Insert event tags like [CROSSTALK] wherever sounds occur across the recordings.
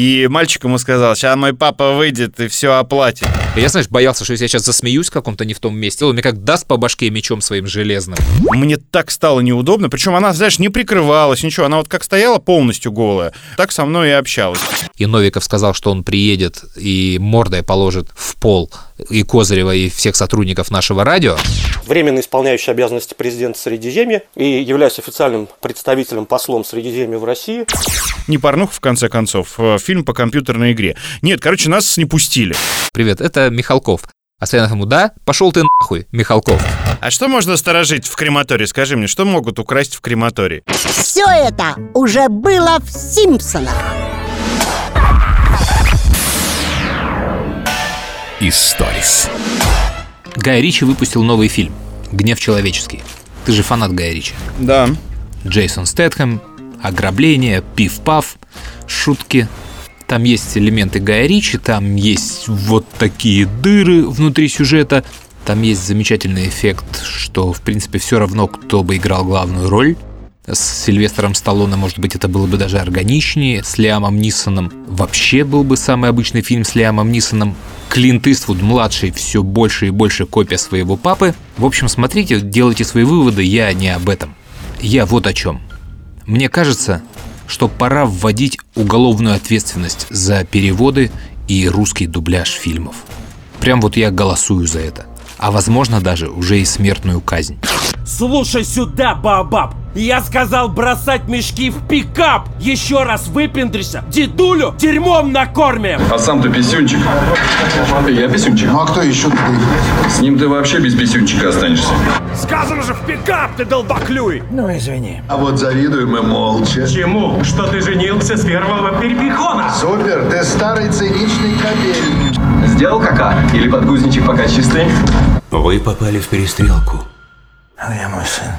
И мальчик ему сказал, сейчас мой папа выйдет и все оплатит. Я, знаешь, боялся, что если я сейчас засмеюсь в каком-то не в том месте, он мне как даст по башке мечом своим железным. Мне так стало неудобно, причем она, знаешь, не прикрывалась, ничего, она вот как стояла полностью голая, так со мной и общалась. И Новиков сказал, что он приедет и мордой положит в пол и Козырева, и всех сотрудников нашего радио. Временно исполняющий обязанности президента Средиземья и являюсь официальным представителем, послом Средиземья в России. Не порнух, в конце концов, э, фильм по компьютерной игре. Нет, короче, нас не пустили. Привет, это Михалков. А Стоянов ему, да? Пошел ты нахуй, Михалков. А что можно сторожить в крематории? Скажи мне, что могут украсть в крематории? Все это уже было в «Симпсонах». Историс. Гай Ричи выпустил новый фильм «Гнев человеческий». Ты же фанат Гая Ричи. Да. Джейсон Стэтхэм, ограбление, пиф-паф, шутки. Там есть элементы Гая Ричи, там есть вот такие дыры внутри сюжета. Там есть замечательный эффект, что, в принципе, все равно, кто бы играл главную роль. С Сильвестром Сталлоне, может быть, это было бы даже органичнее. С Лиамом Нисоном вообще был бы самый обычный фильм с Лиамом Нисоном. Клинт Иствуд младший все больше и больше копия своего папы. В общем, смотрите, делайте свои выводы, я не об этом. Я вот о чем. Мне кажется, что пора вводить уголовную ответственность за переводы и русский дубляж фильмов. Прям вот я голосую за это. А возможно даже уже и смертную казнь. Слушай сюда, Баобаб! Я сказал бросать мешки в пикап! Еще раз выпендришься, дедулю дерьмом накормим! А сам ты писюнчик. Я писюнчик. Ну а кто еще ты? С ним ты вообще без писюнчика останешься. Сказано же в пикап, ты долбоклюй! Ну, извини. А вот завидуем мы молча. Чему? Что ты женился с первого перепихона? Супер, ты старый циничный кобель. Сделал кака? Или подгузничек пока чистый? Вы попали в перестрелку. А я мой сын.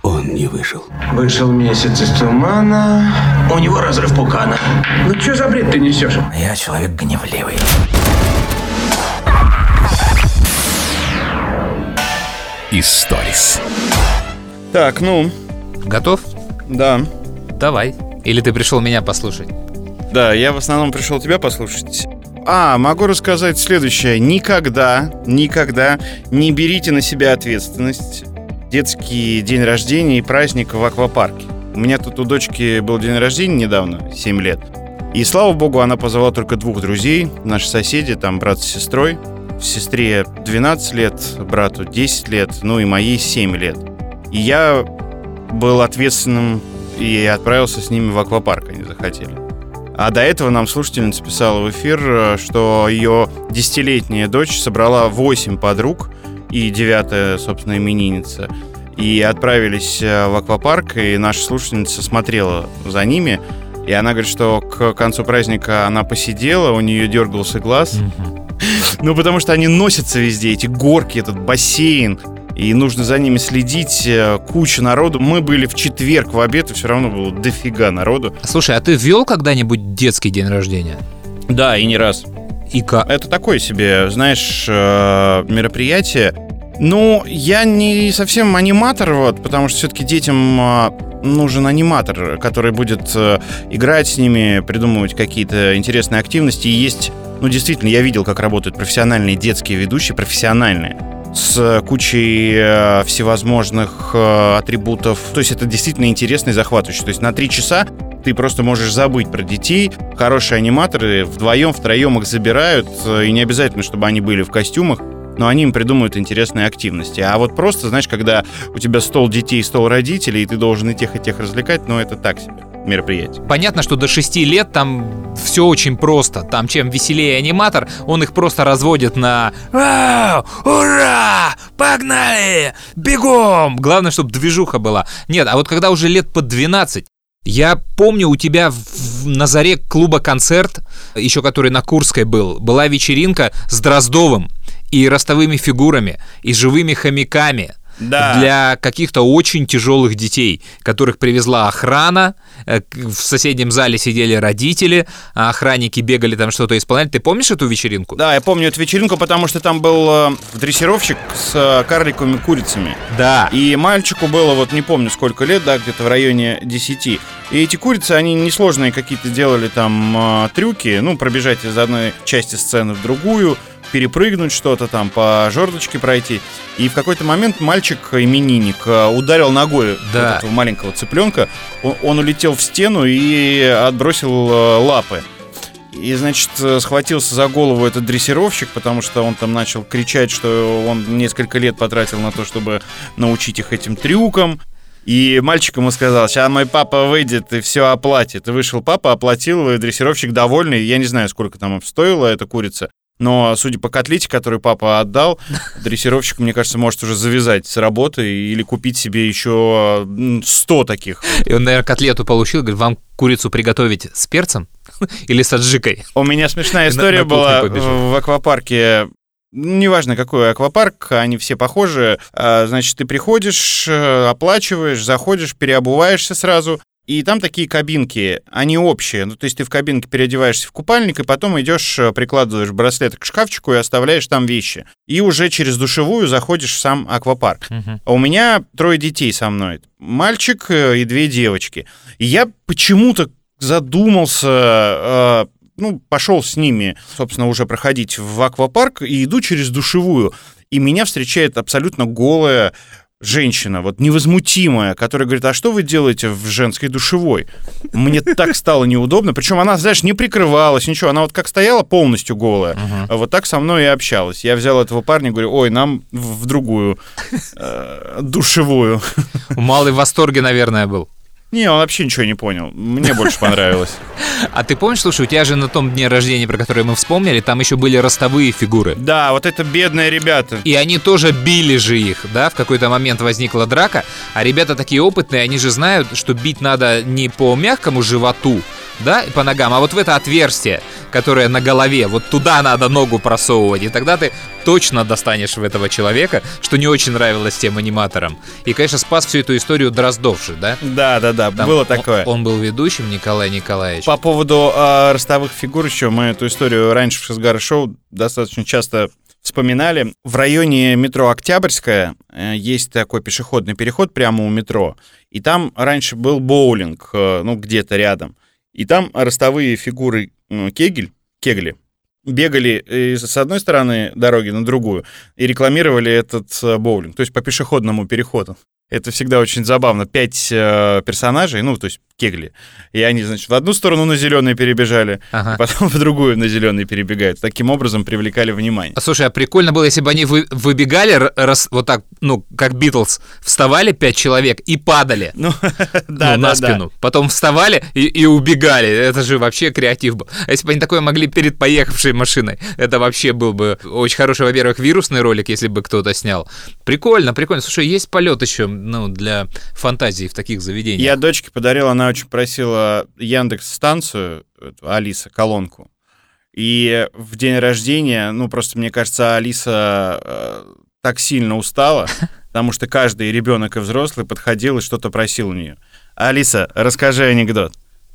Он не выжил. Вышел месяц из тумана. У него разрыв пукана. Ну что за бред ты несешь? Я человек гневливый. Историс. Так, ну, Готов? да. Давай. Или ты пришел меня послушать? Да, я в основном пришел тебя послушать. А, могу рассказать следующее. Никогда, никогда не берите на себя ответственность. Детский день рождения и праздник в аквапарке. У меня тут у дочки был день рождения недавно, 7 лет. И слава богу, она позвала только двух друзей, наши соседи, там брат с сестрой. Сестре 12 лет, брату 10 лет, ну и моей 7 лет. И я был ответственным и отправился с ними в аквапарк, они захотели. А до этого нам слушательница писала в эфир, э, что ее десятилетняя дочь собрала 8 подруг и девятая, собственно, именинница. И отправились э, в аквапарк, и наша слушательница смотрела за ними. И она говорит, что к концу праздника она посидела, у нее дергался глаз. [LAUGHS] Ну, потому что они носятся везде, эти горки, этот бассейн. И нужно за ними следить, э, куча народу. Мы были в четверг в обед, и все равно было дофига народу. Слушай, а ты вел когда-нибудь детский день рождения? Да, и не раз. И как? Это такое себе, знаешь, э, мероприятие. Ну, я не совсем аниматор, вот, потому что все-таки детям э, нужен аниматор, который будет играть с ними, придумывать какие-то интересные активности. И есть, ну, действительно, я видел, как работают профессиональные детские ведущие, профессиональные с кучей э, всевозможных э, атрибутов. То есть это действительно интересно и захватывающе. То есть на три часа ты просто можешь забыть про детей. Хорошие аниматоры вдвоем, втроем их забирают, э, и не обязательно, чтобы они были в костюмах, но они им придумывают интересные активности. А вот просто, знаешь, когда у тебя стол детей, стол родителей, и ты должен и тех, и тех развлекать, ну это так себе мероприятие. Понятно, что до 6 лет там все очень просто. Там чем веселее аниматор, он их просто разводит на «Вау! Ура! Погнали! Бегом!» Главное, чтобы движуха была. Нет, а вот когда уже лет под 12, я помню, у тебя в, на заре клуба концерт, еще который на Курской был, была вечеринка с Дроздовым и ростовыми фигурами, и живыми хомяками. Да. для каких-то очень тяжелых детей, которых привезла охрана. э, В соседнем зале сидели родители, а охранники бегали там что-то исполняли. Ты помнишь эту вечеринку? Да, я помню эту вечеринку, потому что там был э, дрессировщик с э, карликовыми курицами. Да. И мальчику было, вот не помню сколько лет, да, где-то в районе 10. И эти курицы, они несложные какие-то делали там трюки, ну, пробежать из одной части сцены в другую, перепрыгнуть что-то там, по жердочке пройти. И в какой-то момент мальчик, именинник, э, ударил ногой Да. вот этого маленького цыпленка. Он, он улетел в стену и отбросил э, лапы. И, значит, э, схватился за голову этот дрессировщик, потому что он там начал кричать, что он несколько лет потратил на то, чтобы научить их этим трюкам. И мальчик ему сказал, сейчас мой папа выйдет и все оплатит. И вышел папа, оплатил, и дрессировщик довольный. Я не знаю, сколько там стоила эта курица. Но, судя по котлете, которую папа отдал, [LAUGHS] дрессировщик, мне кажется, может уже завязать с работы или купить себе еще м, 100 таких. И он, наверное, котлету получил, говорит, вам курицу приготовить с перцем [LAUGHS] или с аджикой? У меня смешная На- история была в аквапарке. Неважно, какой аквапарк, они все похожи. А, Значит, ты приходишь, э, оплачиваешь, заходишь, переобуваешься сразу. И там такие кабинки, они общие. Ну, то есть ты в кабинке переодеваешься в купальник, и потом идешь, э, прикладываешь браслет к шкафчику и оставляешь там вещи. И уже через душевую заходишь в сам аквапарк. А у меня трое детей со мной. Мальчик э, и две девочки. И я почему-то задумался, э, ну, пошел с ними, собственно, уже проходить в аквапарк и иду через душевую. И меня встречает абсолютно голая женщина, вот невозмутимая, которая говорит, а что вы делаете в женской душевой? Мне так стало неудобно. Причем она, знаешь, не прикрывалась, ничего. Она вот как стояла полностью голая, а вот так со мной и общалась. Я взял этого парня и говорю, ой, нам в в другую э, душевую. Малый в восторге, наверное, был. Не, он вообще ничего не понял. Мне больше [LAUGHS] понравилось. А ты помнишь, слушай, у тебя же на том дне рождения, про который мы вспомнили, там еще были ростовые фигуры. Да, вот это бедные ребята. И они тоже били же их, да, в какой-то момент возникла драка, а ребята такие опытные, они же знают, что бить надо не по мягкому животу, да, по ногам, а вот в это отверстие, которое на голове, вот туда надо ногу просовывать, и тогда ты точно достанешь в этого человека, что не очень нравилось тем аниматорам. И, конечно, спас всю эту историю Дроздов же, да? Да, да, да, Там было он- такое. Он, был ведущим, Николай Николаевич. По поводу э, ростовых фигур еще, мы эту историю раньше в Шизгара Шоу достаточно часто вспоминали. В районе метро Октябрьская э, есть такой пешеходный переход прямо у метро. И там раньше был боулинг, э, ну, где-то рядом. И там ростовые фигуры ну, кегель, кегли бегали э, с одной стороны дороги на другую и рекламировали этот э, боулинг, то есть по пешеходному переходу. Это всегда очень забавно. Пять э, персонажей, ну, то есть кегли. И они, значит, в одну сторону на зеленый перебежали, Ага. и потом [LAUGHS] в другую на зеленый перебегают. Таким образом привлекали внимание. А, Слушай, а прикольно было, если бы они вы- выбегали, раз, вот так, ну, как Битлз, вставали пять человек и падали [LAUGHS] Ну, ну, да, на да, спину. Потом вставали и, и убегали. Это же вообще креатив был. А если бы они такое могли перед поехавшей машиной, это вообще был бы очень хороший, во-первых, вирусный ролик, если бы кто-то снял. Прикольно, прикольно. Слушай, есть полет еще, ну, для фантазии в таких заведениях. Я дочке подарил, она очень просила Яндекс станцию, эту, Алиса, колонку. И в день рождения, ну, просто, мне кажется, Алиса э, так сильно устала, [LAUGHS] потому что каждый ребенок и взрослый подходил и что-то просил у нее. Алиса, расскажи анекдот.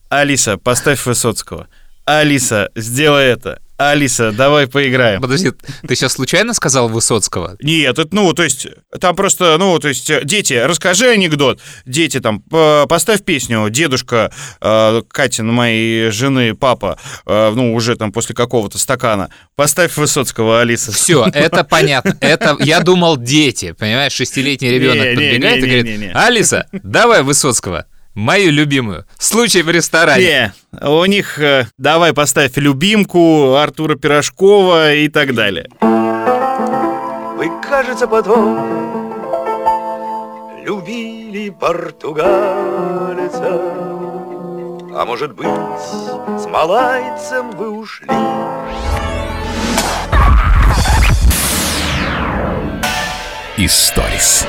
Алиса, поставь Высоцкого. Алиса, сделай это. Алиса, давай поиграем. Подожди, ты сейчас случайно сказал Высоцкого? Нет, это, ну, то есть, там просто, ну, то есть, э, дети, расскажи анекдот. Дети, там, п- поставь песню. Дедушка э, Катин, моей жены, папа, э, ну, уже там после какого-то стакана. Поставь Высоцкого, Алиса. Все, [LAUGHS] это понятно. Это я думал дети, понимаешь, шестилетний ребенок подбегает и говорит. Алиса, давай Высоцкого, мою любимую. Случай в ресторане. Не, у них э, давай поставь любимку Артура Пирожкова и так далее. Вы, кажется, потом любили португальца, а может быть, с малайцем вы ушли. Историс.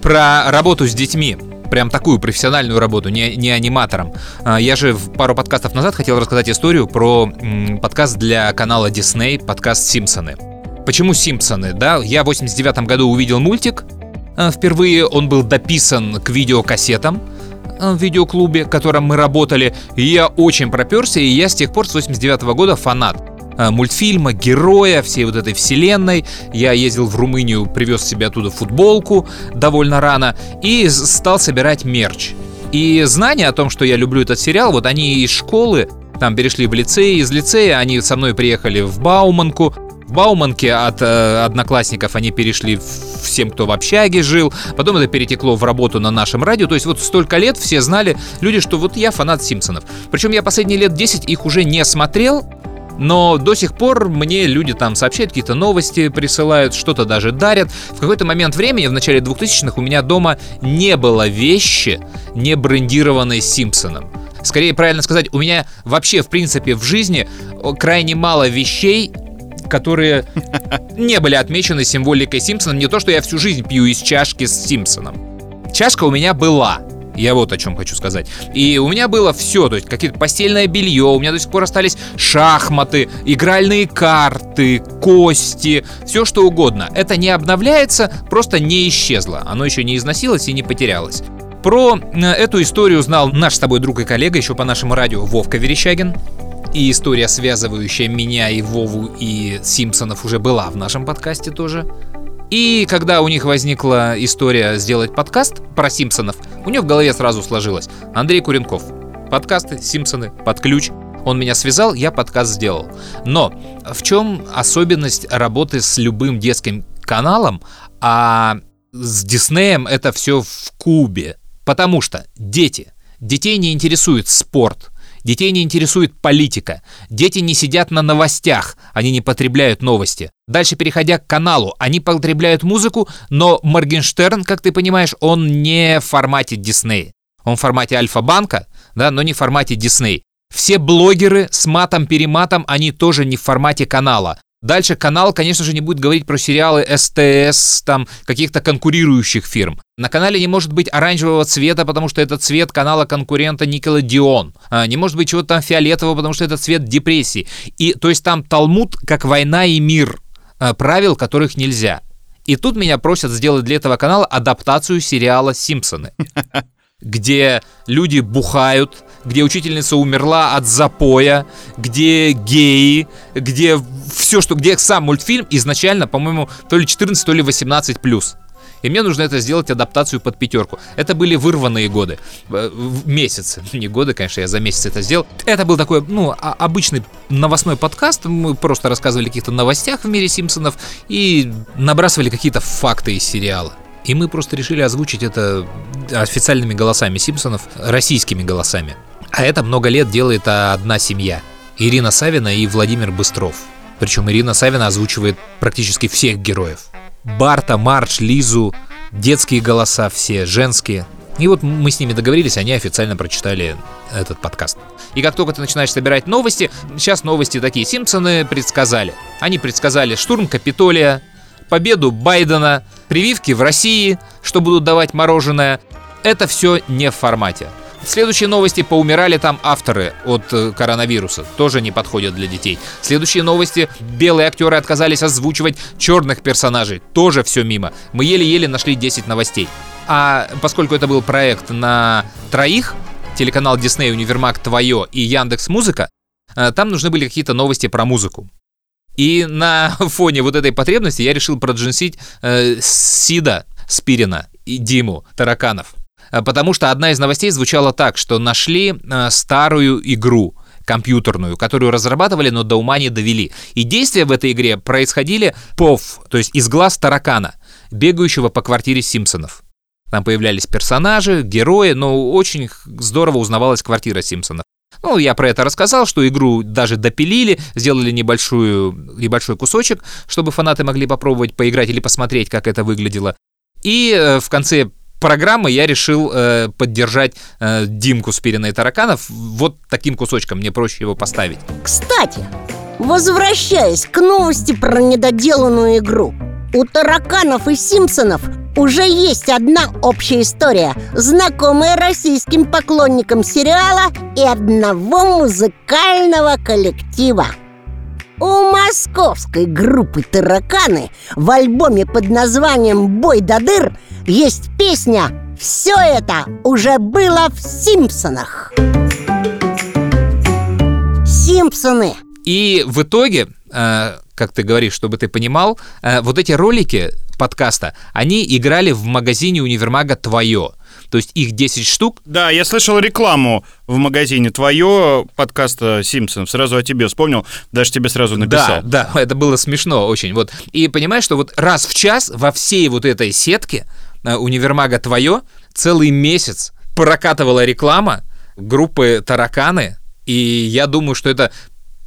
Про работу с детьми. Прям такую профессиональную работу, не, не аниматором. А, Я же в пару подкастов назад хотел рассказать историю про подкаст для канала Disney, подкаст «Симпсоны». Почему «Симпсоны»? Да, я в 89 году увидел мультик, Э, Впервые он был дописан к видеокассетам э, в видеоклубе, в котором мы работали. И я очень проперся, и я с тех пор, с 89 года, фанат мультфильма, героя, всей вот этой вселенной. Я ездил в Румынию, привез себе оттуда футболку довольно рано и стал собирать мерч. И знания о том, что я люблю этот сериал, вот они из школы, там перешли в лицей, из лицея они со мной приехали в Бауманку, в Бауманке от э, одноклассников они перешли всем, кто в общаге жил. Потом это перетекло в работу на нашем радио. То есть вот столько лет все знали люди, что вот я фанат Симпсонов. Причем я последние лет 10 их уже не смотрел, но до сих пор мне люди там сообщают какие-то новости, присылают, что-то даже дарят. В какой-то момент времени, в начале 2000-х, у меня дома не было вещи, не брендированной Симпсоном. Скорее, правильно сказать, у меня вообще, в принципе, в жизни крайне мало вещей, которые не были отмечены символикой Симпсона. Не то, что я всю жизнь пью из чашки с Симпсоном. Чашка у меня была. Я вот о чем хочу сказать. И у меня было все, то есть какие-то постельное белье, у меня до сих пор остались шахматы, игральные карты, кости, все что угодно. Это не обновляется, просто не исчезло. Оно еще не износилось и не потерялось. Про э, эту историю знал наш с тобой друг и коллега еще по нашему радио Вовка Верещагин. И история, связывающая меня и Вову и Симпсонов, уже была в нашем подкасте тоже. И когда у них возникла история сделать подкаст про Симпсонов, у него в голове сразу сложилось. Андрей Куренков. Подкасты, Симпсоны, под ключ. Он меня связал, я подкаст сделал. Но в чем особенность работы с любым детским каналом, а с Диснеем это все в кубе? Потому что дети. Детей не интересует спорт, Детей не интересует политика. Дети не сидят на новостях, они не потребляют новости. Дальше, переходя к каналу, они потребляют музыку, но Моргенштерн, как ты понимаешь, он не в формате Дисней. Он в формате Альфа-банка, да, но не в формате Дисней. Все блогеры с матом-перематом, они тоже не в формате канала. Дальше канал, конечно же, не будет говорить про сериалы СТС, там, каких-то конкурирующих фирм. На канале не может быть оранжевого цвета, потому что это цвет канала конкурента Nickelodeon. А, Не может быть чего-то там фиолетового, потому что это цвет депрессии. И, то есть там Талмуд как война и мир, а, правил которых нельзя. И тут меня просят сделать для этого канала адаптацию сериала «Симпсоны», [LAUGHS] где люди бухают, где учительница умерла от запоя, где геи, где все, что, где сам мультфильм изначально, по-моему, то ли 14, то ли 18 плюс. И мне нужно это сделать адаптацию под пятерку. Это были вырванные годы. Э, Месяцы. Не годы, конечно, я за месяц это сделал. Это был такой, ну, а- обычный новостной подкаст. Мы просто рассказывали о каких-то новостях в мире Симпсонов и набрасывали какие-то факты из сериала. И мы просто решили озвучить это официальными голосами Симпсонов, российскими голосами. А это много лет делает одна семья. Ирина Савина и Владимир Быстров. Причем Ирина Савина озвучивает практически всех героев. Барта, Марч, Лизу, детские голоса все, женские. И вот мы с ними договорились, они официально прочитали этот подкаст. И как только ты начинаешь собирать новости, сейчас новости такие, Симпсоны предсказали. Они предсказали штурм Капитолия, победу Байдена, прививки в России, что будут давать мороженое. Это все не в формате. Следующие новости поумирали там авторы от э, коронавируса, тоже не подходят для детей. Следующие новости белые актеры отказались озвучивать черных персонажей, тоже все мимо. Мы еле-еле нашли 10 новостей. А поскольку это был проект на троих, телеканал Disney, Универмаг Твое и Яндекс Музыка, э, там нужны были какие-то новости про музыку. И на [LAUGHS] фоне вот этой потребности я решил проджинсить э, Сида Спирина и Диму Тараканов. Э, Потому что одна из новостей звучала так, что нашли э, старую игру компьютерную, которую разрабатывали, но до ума не довели. И действия в этой игре происходили пов, то есть из глаз таракана, бегающего по квартире Симпсонов. Там появлялись персонажи, герои, но очень здорово узнавалась квартира Симпсонов. Ну, я про это рассказал, что игру даже допилили, сделали небольшую, небольшой кусочек, чтобы фанаты могли попробовать поиграть или посмотреть, как это выглядело. И э, в конце программы я решил э, поддержать э, Димку Спирина и Тараканов вот таким кусочком, мне проще его поставить. Кстати, возвращаясь к новости про недоделанную игру У тараканов и Симпсонов уже есть одна общая история Знакомая российским поклонникам сериала и одного музыкального коллектива У московской группы «Тараканы» в альбоме под названием «Бой до дыр» есть песня «Все это уже было в Симпсонах». Симпсоны И в итоге, как ты говоришь, чтобы ты понимал, э, вот эти ролики подкаста, они играли в магазине универмага «Твое». То есть их 10 штук. Да, я слышал рекламу в магазине твое подкаста Симпсонов. Сразу о тебе вспомнил, даже тебе сразу написал. Да, да, это было смешно очень. Вот. И понимаешь, что вот раз в час во всей вот этой сетке э, универмага «Твое» целый месяц прокатывала реклама группы «Тараканы», и я думаю, что это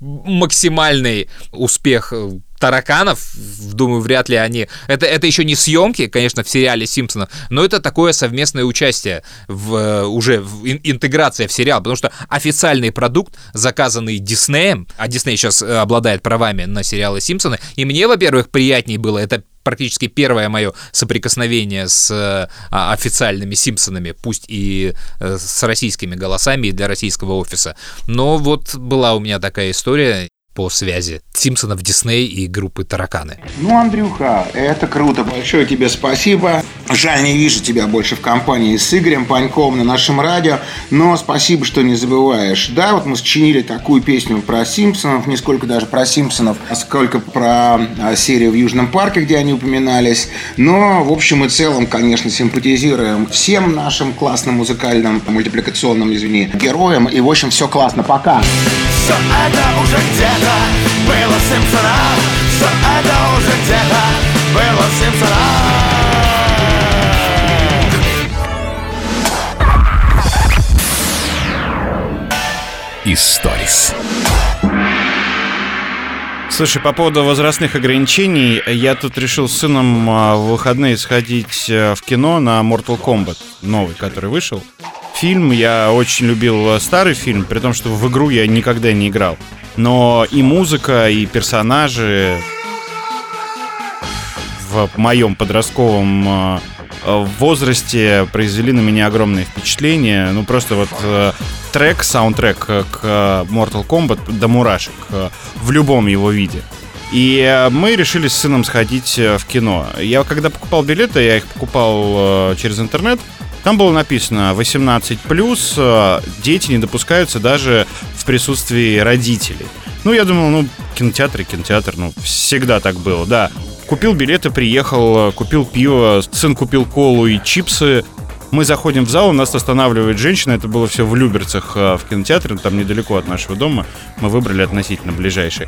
максимальный успех э, тараканов, думаю, вряд ли они... Это, это еще не съемки, конечно, в сериале Симпсонов, но это такое совместное участие в э, уже в ин- интеграция в сериал, потому что официальный продукт, заказанный Диснеем, а Дисней сейчас э, обладает правами на сериалы Симпсоны, и мне, во-первых, приятнее было это практически первое мое соприкосновение с э, а, официальными Симпсонами, пусть и э, с российскими голосами и для российского офиса. Но вот была у меня такая история по связи Симпсонов, Дисней и группы Тараканы. Ну, Андрюха, это круто. Большое тебе спасибо. Жаль, не вижу тебя больше в компании с Игорем Паньковым на нашем радио. Но спасибо, что не забываешь. Да, вот мы сочинили такую песню про Симпсонов. Не сколько даже про Симпсонов, а сколько про а, серию в Южном парке, где они упоминались. Но, в общем и целом, конечно, симпатизируем всем нашим классным музыкальным, мультипликационным, извини, героям. И, в общем, все классно. Пока. Все это уже где-то было в Симпсонах Все это уже где-то было в Симпсонах Историс. Слушай, по поводу возрастных ограничений, я тут решил с сыном а, в выходные сходить а, в кино на Mortal Kombat, новый, который вышел. Фильм, я очень любил старый фильм, при том, что в игру я никогда не играл. Но и музыка, и персонажи в моем подростковом а, а, возрасте произвели на меня огромное впечатление. Ну, просто вот э, трек, саундтрек к Mortal Kombat до мурашек э, в любом его виде. И э, мы решили с сыном сходить э, в кино. Я когда покупал билеты, я их покупал э, через интернет, там было написано 18+, э, дети не допускаются даже в присутствии родителей. Ну, я думал, ну, кинотеатр и кинотеатр, ну, всегда так было, да. Купил билеты, приехал, э, купил пиво, сын купил колу и чипсы. Мы заходим в зал, нас останавливает женщина, это было все в Люберцах э, в кинотеатре, там недалеко от нашего дома. Мы выбрали относительно ближайший.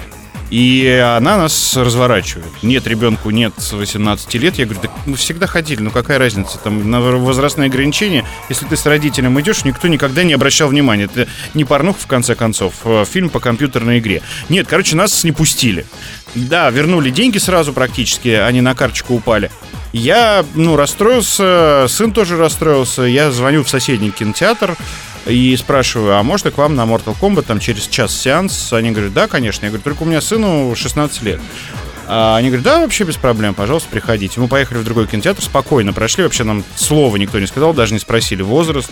И она нас разворачивает. Нет, ребенку нет 18 лет. Я говорю, да мы всегда ходили, ну какая разница, там на возрастные ограничения. Если ты с родителем идешь, никто никогда не обращал внимания. Это не порнух, в конце концов, а фильм по компьютерной игре. Нет, короче, нас не пустили. Да, вернули деньги сразу практически, они на карточку упали. Я, ну, расстроился, сын тоже расстроился. Я звоню в соседний кинотеатр, и спрашиваю, а можно к вам на Mortal Kombat там через час сеанс? Они говорят, да, конечно. Я говорю, только у меня сыну 16 лет. А они говорят, да, вообще без проблем, пожалуйста, приходите. Мы поехали в другой кинотеатр, спокойно прошли, вообще нам слова никто не сказал, даже не спросили возраст,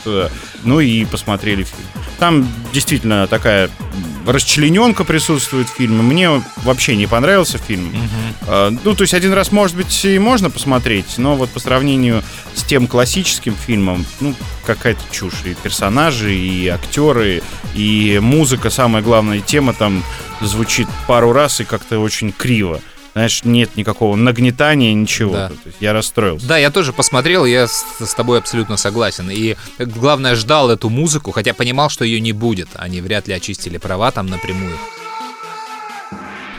ну и посмотрели фильм. Там действительно такая расчлененка присутствует в фильме. Мне вообще не понравился фильм. Uh-huh. Ну, то есть один раз, может быть, и можно посмотреть, но вот по сравнению с тем классическим фильмом, ну, какая-то чушь. И персонажи, и актеры, и музыка, самая главная тема там звучит пару раз и как-то очень криво знаешь, нет никакого нагнетания, ничего. Да. То есть я расстроился. Да, я тоже посмотрел, я с, с тобой абсолютно согласен. И главное, ждал эту музыку, хотя понимал, что ее не будет. Они вряд ли очистили права там напрямую.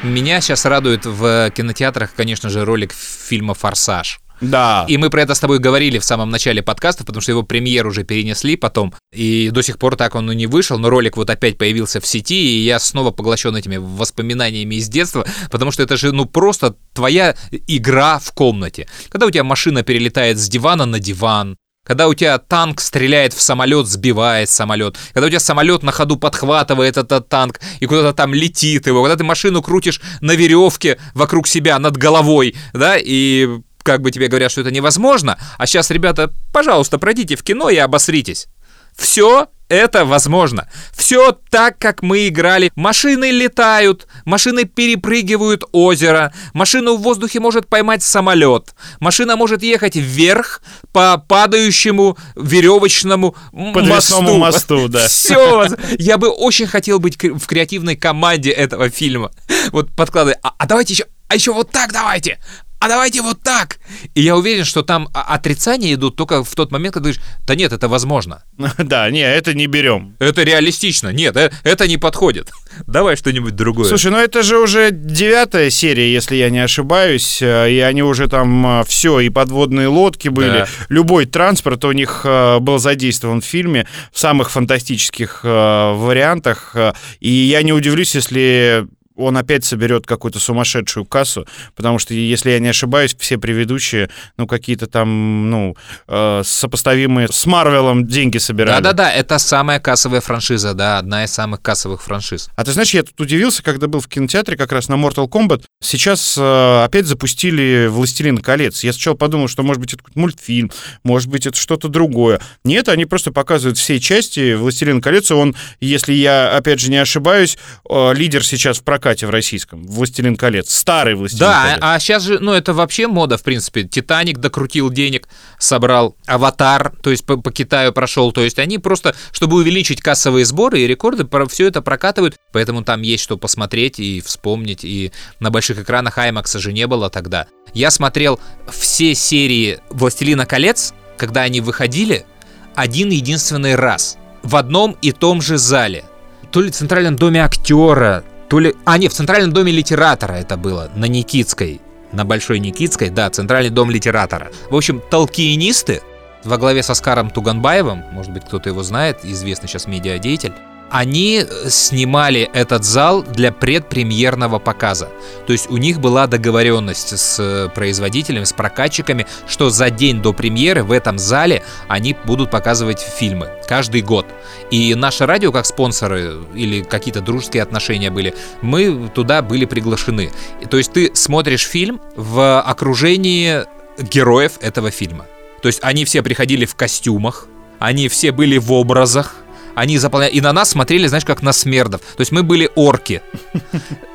Меня сейчас радует в кинотеатрах, конечно же, ролик фильма «Форсаж». Да. И мы про это с тобой говорили в самом начале подкаста, потому что его премьер уже перенесли потом, и до сих пор так он и не вышел, но ролик вот опять появился в сети, и я снова поглощен этими воспоминаниями из детства, потому что это же, ну, просто твоя игра в комнате. Когда у тебя машина перелетает с дивана на диван, когда у тебя танк стреляет в самолет, сбивает самолет, когда у тебя самолет на ходу подхватывает этот танк и куда-то там летит его, когда ты машину крутишь на веревке вокруг себя над головой, да, и как бы тебе говорят, что это невозможно, а сейчас, ребята, пожалуйста, пройдите в кино и обосритесь. Все это возможно. Все так, как мы играли. Машины летают, машины перепрыгивают озеро, машина в воздухе может поймать самолет, машина может ехать вверх по падающему веревочному Подвесному мосту, да. Все. Я бы очень хотел быть в креативной команде этого фильма. Вот подкладывай. А, а давайте еще, а еще вот так давайте. А давайте вот так. И я уверен, что там отрицания идут только в тот момент, когда ты говоришь, да нет, это возможно. [LAUGHS] Да, не, это не берем. Это реалистично. Нет, э- это не подходит. [LAUGHS] Давай что-нибудь другое. Слушай, ну это же уже девятая серия, если я не ошибаюсь, э, и они уже там все, и подводные лодки были, Да. любой транспорт у них э, был задействован в фильме в самых фантастических э, вариантах, э, и я не удивлюсь, если он опять соберет какую-то сумасшедшую кассу, потому что, если я не ошибаюсь, все предыдущие, ну, какие-то там, ну, э, сопоставимые с Марвелом деньги собирали. Да-да-да, это самая кассовая франшиза, да, одна из самых кассовых франшиз. А ты знаешь, я тут удивился, когда был в кинотеатре как раз на Mortal Kombat. Сейчас э, опять запустили «Властелин колец». Я сначала подумал, что, может быть, это какой-то мультфильм, может быть, это что-то другое. Нет, они просто показывают все части «Властелин колец». Он, если я, опять же, не ошибаюсь, э, лидер сейчас в прокате в российском. «Властелин колец». Старый «Властелин Да, колец». а сейчас же, ну, это вообще мода, в принципе. Титаник докрутил денег, собрал Аватар, то есть по, по Китаю прошел. То есть они просто, чтобы увеличить кассовые сборы и рекорды, все это прокатывают. Поэтому там есть что посмотреть и вспомнить. И на больших экранах IMAX же не было тогда. Я смотрел все серии «Властелина колец», когда они выходили, один единственный раз. В одном и том же зале. То ли в Центральном доме актера, то ли... А, нет, в Центральном доме литератора это было, на Никитской. На Большой Никитской, да, Центральный дом литератора. В общем, толкиенисты во главе со Скаром Туганбаевым, может быть, кто-то его знает, известный сейчас медиадеятель, они э, снимали этот зал для предпремьерного показа. То есть у них была договоренность с э, производителями, с прокатчиками, что за день до премьеры в этом зале они будут показывать фильмы каждый год. И наше радио, как спонсоры или какие-то дружеские отношения были, мы туда были приглашены. То есть ты смотришь фильм в окружении героев этого фильма. То есть они все приходили в костюмах, они все были в образах, они заполняли... И на нас смотрели, знаешь, как на смердов. То есть мы были орки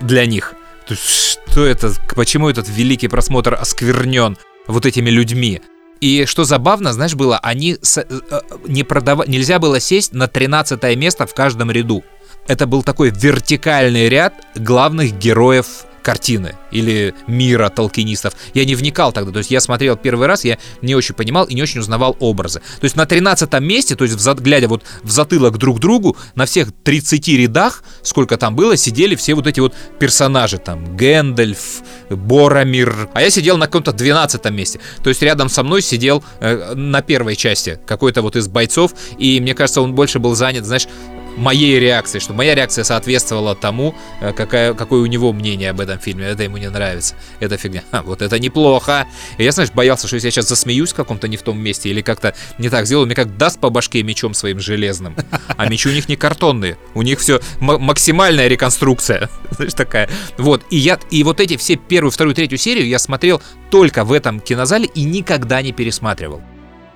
для них. То есть что это? Почему этот великий просмотр осквернен вот этими людьми? И что забавно, знаешь, было, они с- э, не продава... нельзя было сесть на 13 место в каждом ряду. Это был такой вертикальный ряд главных героев картины или мира толкинистов. Я не вникал тогда, то есть я смотрел первый раз, я не очень понимал и не очень узнавал образы. То есть на 13 месте, то есть в глядя вот в затылок друг другу, на всех 30 рядах, сколько там было, сидели все вот эти вот персонажи, там Гэндальф, Боромир, а я сидел на каком-то 12 месте. То есть рядом со мной сидел э, на первой части какой-то вот из бойцов, и мне кажется, он больше был занят, знаешь, моей реакцией, что моя реакция соответствовала тому, э, какая, какое у него мнение об этом фильме. Это ему не нравится. Это фигня. Ха, [LAUGHS] вот это неплохо. И я, знаешь, боялся, что если я сейчас засмеюсь в каком-то не в том месте или как-то не так сделаю, мне как даст по башке мечом своим железным. А мечи у них не картонные. У них все максимальная реконструкция. [LAUGHS] Знаешь, такая. Вот. И я, и вот эти все первую, вторую, третью серию я смотрел только в этом кинозале и никогда не пересматривал.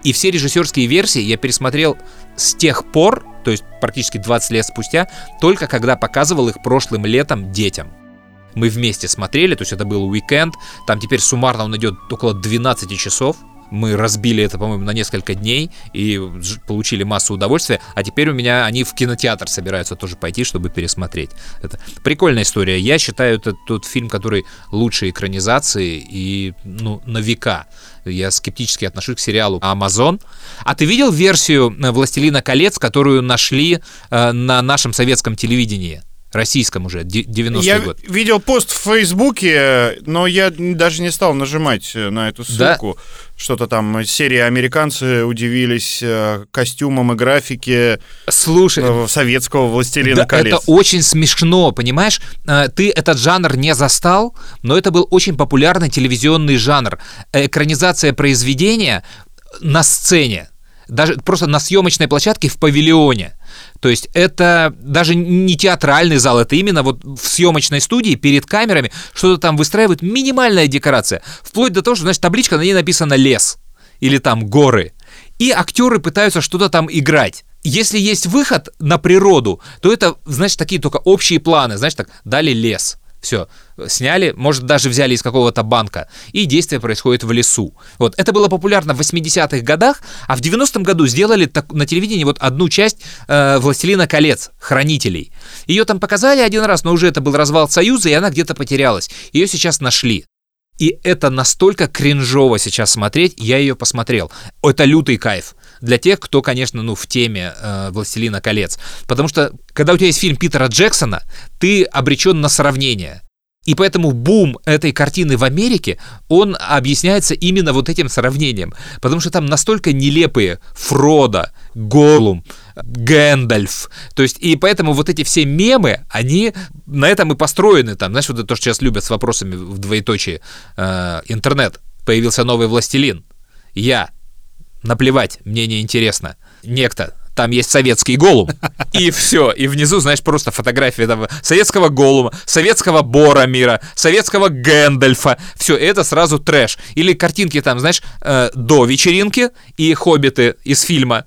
И все режиссерские версии я пересмотрел с тех пор, то есть практически 20 лет спустя, только когда показывал их прошлым летом детям. Мы вместе смотрели, то есть это был уикенд, там теперь суммарно он идет около 12 часов. Мы разбили это, по-моему, на несколько дней и получили массу удовольствия. А теперь у меня они в кинотеатр собираются тоже пойти, чтобы пересмотреть. Это прикольная история. Я считаю, это тот фильм, который лучше экранизации и ну, на века. Я скептически отношусь к сериалу Амазон. А ты видел версию э, «Властелина колец», которую нашли э, на нашем советском телевидении? Российском уже, де- 90-й Я год. видел пост в Фейсбуке, но я даже не стал нажимать э, на эту Да. ссылку. Что-то там, серия «Американцы» удивились э, костюмам и графике Слушай, э, советского «Властелина Да, колец». это очень смешно, понимаешь? Ты этот жанр не застал, но это был очень популярный телевизионный жанр. Экранизация произведения на сцене, даже просто на съемочной площадке в павильоне. То есть это даже не театральный зал, это именно вот в съемочной студии перед камерами что-то там выстраивают, минимальная декорация. Вплоть до того, что, знаешь, табличка, на ней написано «лес» или там «горы». И актеры пытаются что-то там играть. если есть выход на природу, то это, знаешь, такие только общие планы. Знаешь, так, дали лес. Все, сняли, может, даже взяли из какого-то банка, и действие происходит в лесу. Вот, это было популярно в 80-х годах, а в 90-м году сделали так, на телевидении вот одну часть э, «Властелина колец», «Хранителей». Ее там показали один раз, но уже это был развал Союза, и она где-то потерялась. Ее сейчас нашли. И это настолько кринжово сейчас смотреть, я ее посмотрел. Это лютый кайф для тех, кто, конечно, ну, в теме э, «Властелина колец». Потому что, когда у тебя есть фильм Питера Джексона, ты обречен на сравнение. И поэтому бум этой картины в Америке, он объясняется именно вот этим сравнением. Потому что там настолько нелепые Фродо, Голум, Гэндальф. То есть, и поэтому вот эти все мемы, они на этом и построены. Там, знаешь, вот это то, что сейчас любят с вопросами в двоеточие. Э, интернет. Появился новый властелин. Я наплевать, мне не интересно. Некто, там есть советский голум, [LAUGHS] и все. И внизу, знаешь, просто фотография этого советского голума, советского Боромира, советского Гэндальфа. Все, это сразу трэш. Или картинки там, знаешь, э, до вечеринки и хоббиты из фильма.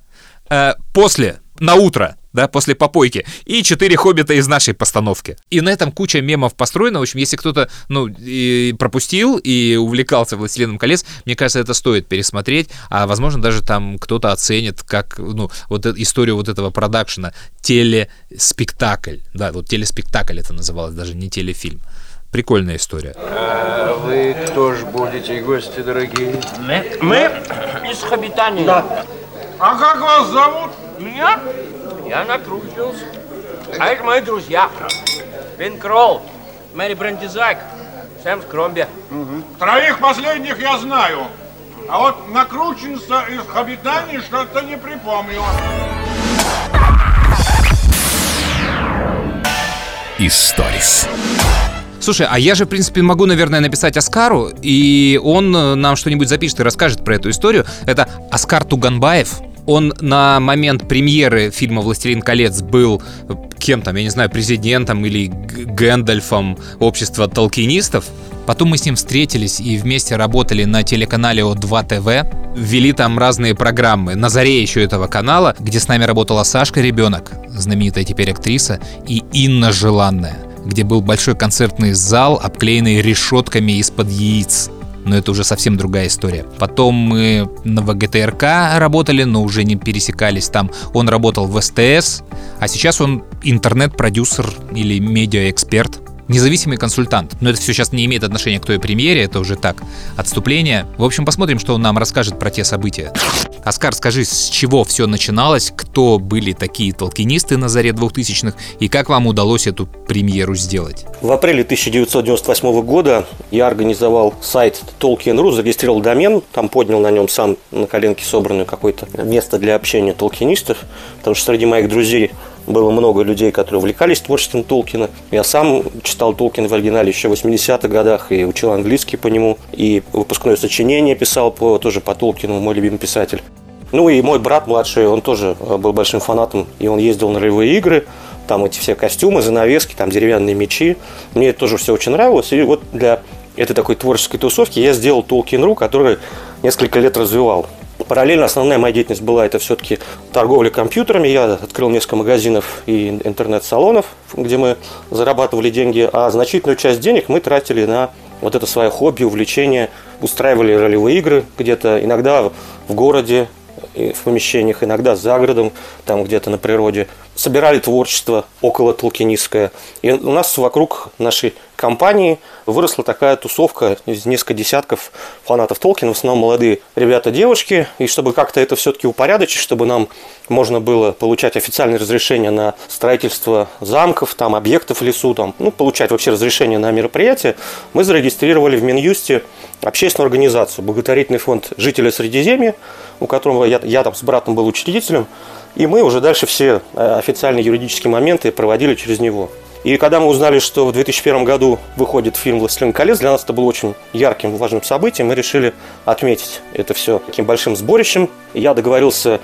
Э, после, на утро, да, после попойки, и четыре хоббита из нашей постановки. И на этом куча мемов построена. В общем, если кто-то, ну, и пропустил и увлекался «Властелином колец», мне кажется, это стоит пересмотреть, а, возможно, даже там кто-то оценит, как, ну, вот эту историю вот этого продакшена, телеспектакль, да, вот телеспектакль это называлось, даже не телефильм. Прикольная история. А вы кто ж будете, гости дорогие? Мы? Мы из Хобитании. Да. А как вас зовут? Меня? Я накрутился. А это мои друзья. Вин Кролл, Мэри Брендизайк, Сэм Скромби. Троих последних я знаю. А вот накрученца из Хобитании что-то не припомню. Историс. Слушай, а я же, в принципе, могу, наверное, написать Оскару, и он э, нам что-нибудь запишет и расскажет про эту историю. Это Оскар Туганбаев. Он на момент премьеры фильма «Властелин колец» был кем там, я не знаю, президентом или Гэндальфом общества толкинистов. Потом мы с ним встретились и вместе работали на телеканале О2 ТВ. Ввели там разные программы. На заре еще этого канала, где с нами работала Сашка Ребенок, знаменитая теперь актриса, и Инна Желанная где был большой концертный зал, обклеенный решетками из-под яиц. Но это уже совсем другая история. Потом мы на ВГТРК работали, но уже не пересекались там. Он работал в СТС, а сейчас он интернет-продюсер или медиаэксперт. Независимый консультант. Но это все сейчас не имеет отношения к той премьере, это уже так, отступление. В общем, посмотрим, что он нам расскажет про те события. Оскар, скажи, с чего все начиналось, кто были такие толкинисты на заре 2000-х и как вам удалось эту премьеру сделать? В апреле 1998 года я организовал сайт Tolkien.ru, зарегистрировал домен, там поднял на нем сам на коленке собранное какое-то место для общения толкинистов, потому что среди моих друзей было много людей, которые увлекались творчеством Толкина. Я сам читал Толкина в оригинале еще в 80-х годах и учил английский по нему, и выпускное сочинение писал по, тоже по Толкину, мой любимый писатель. Ну и мой брат младший, он тоже был большим фанатом, и он ездил на ролевые игры, там эти все костюмы, занавески, там деревянные мечи. Мне это тоже все очень нравилось. И вот для этой такой творческой тусовки я сделал Tolkien.ru, который несколько лет развивал. Параллельно основная моя деятельность была это все-таки торговля компьютерами. Я открыл несколько магазинов и интернет-салонов, где мы зарабатывали деньги, а значительную часть денег мы тратили на вот это свое хобби, увлечение, устраивали ролевые игры где-то, иногда в городе, в помещениях, иногда за городом, там где-то на природе. Собирали творчество около толкинистское. И у нас вокруг нашей компании выросла такая тусовка из несколько десятков фанатов Толкина, в основном молодые ребята-девушки. И чтобы как-то это все-таки упорядочить, чтобы нам можно было получать официальное разрешение на строительство замков, там, объектов в лесу, там, ну, получать вообще разрешение на мероприятие, мы зарегистрировали в Минюсте общественную организацию, благотворительный фонд жителей Средиземья, у которого я, я там с братом был учредителем, и мы уже дальше все э, официальные юридические моменты проводили через него. И когда мы узнали, что в 2001 году выходит фильм «Властелин колец», для нас это было очень ярким, важным событием. Мы решили отметить это все таким большим сборищем. Я договорился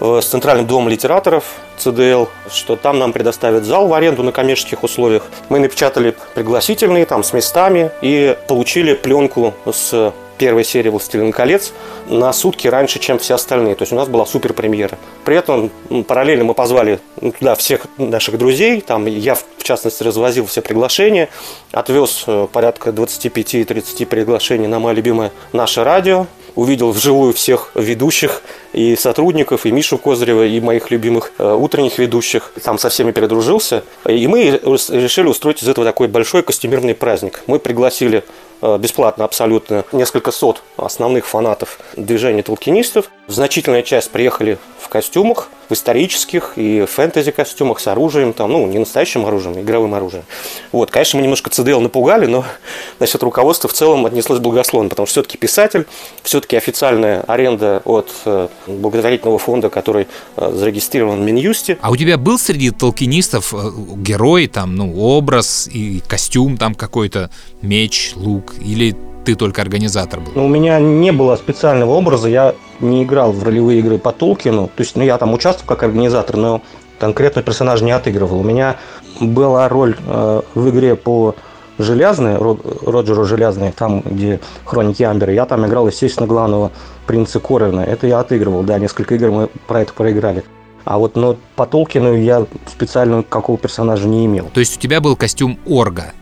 э, с Центральным домом литераторов ЦДЛ, что там нам предоставят зал в аренду на коммерческих условиях. Мы напечатали пригласительные там с местами и получили пленку с первой серии «Властелин колец» на сутки раньше, чем все остальные. То есть у нас была супер премьера. При этом параллельно мы позвали туда всех наших друзей. Там я, в частности, развозил все приглашения. Отвез э, порядка 25-30 приглашений на мое любимое наше радио увидел вживую всех ведущих и сотрудников, и Мишу Козырева, и моих любимых э, утренних ведущих. Там со всеми передружился. И мы решили устроить из этого такой большой костюмированный праздник. Мы пригласили бесплатно абсолютно несколько сот основных фанатов движения толкинистов. Значительная часть приехали в костюмах, в исторических и фэнтези костюмах с оружием, там, ну, не настоящим оружием, игровым оружием. Вот, конечно, мы немножко ЦДЛ напугали, но [LAUGHS] насчет руководства в целом отнеслось благословно, потому что все-таки писатель, все-таки официальная аренда от э, благотворительного фонда, который э, зарегистрирован в Минюсте. А у тебя был среди толкинистов э, герой, там, ну, образ и костюм там какой-то, меч, лук, или ты только организатор был? Ну, у меня не было специального образа, я не играл в ролевые игры по Толкину, то есть, ну, я там участвовал как организатор, но конкретно персонаж не отыгрывал. У меня была роль э, в игре по Железной, Роджеру Железной, там, где Хроники Амбера, я там играл, естественно, главного принца Корена. Это я отыгрывал, да, несколько игр мы про это проиграли. А вот но по Толкину я специально какого персонажа не имел. То есть у тебя был костюм Орга?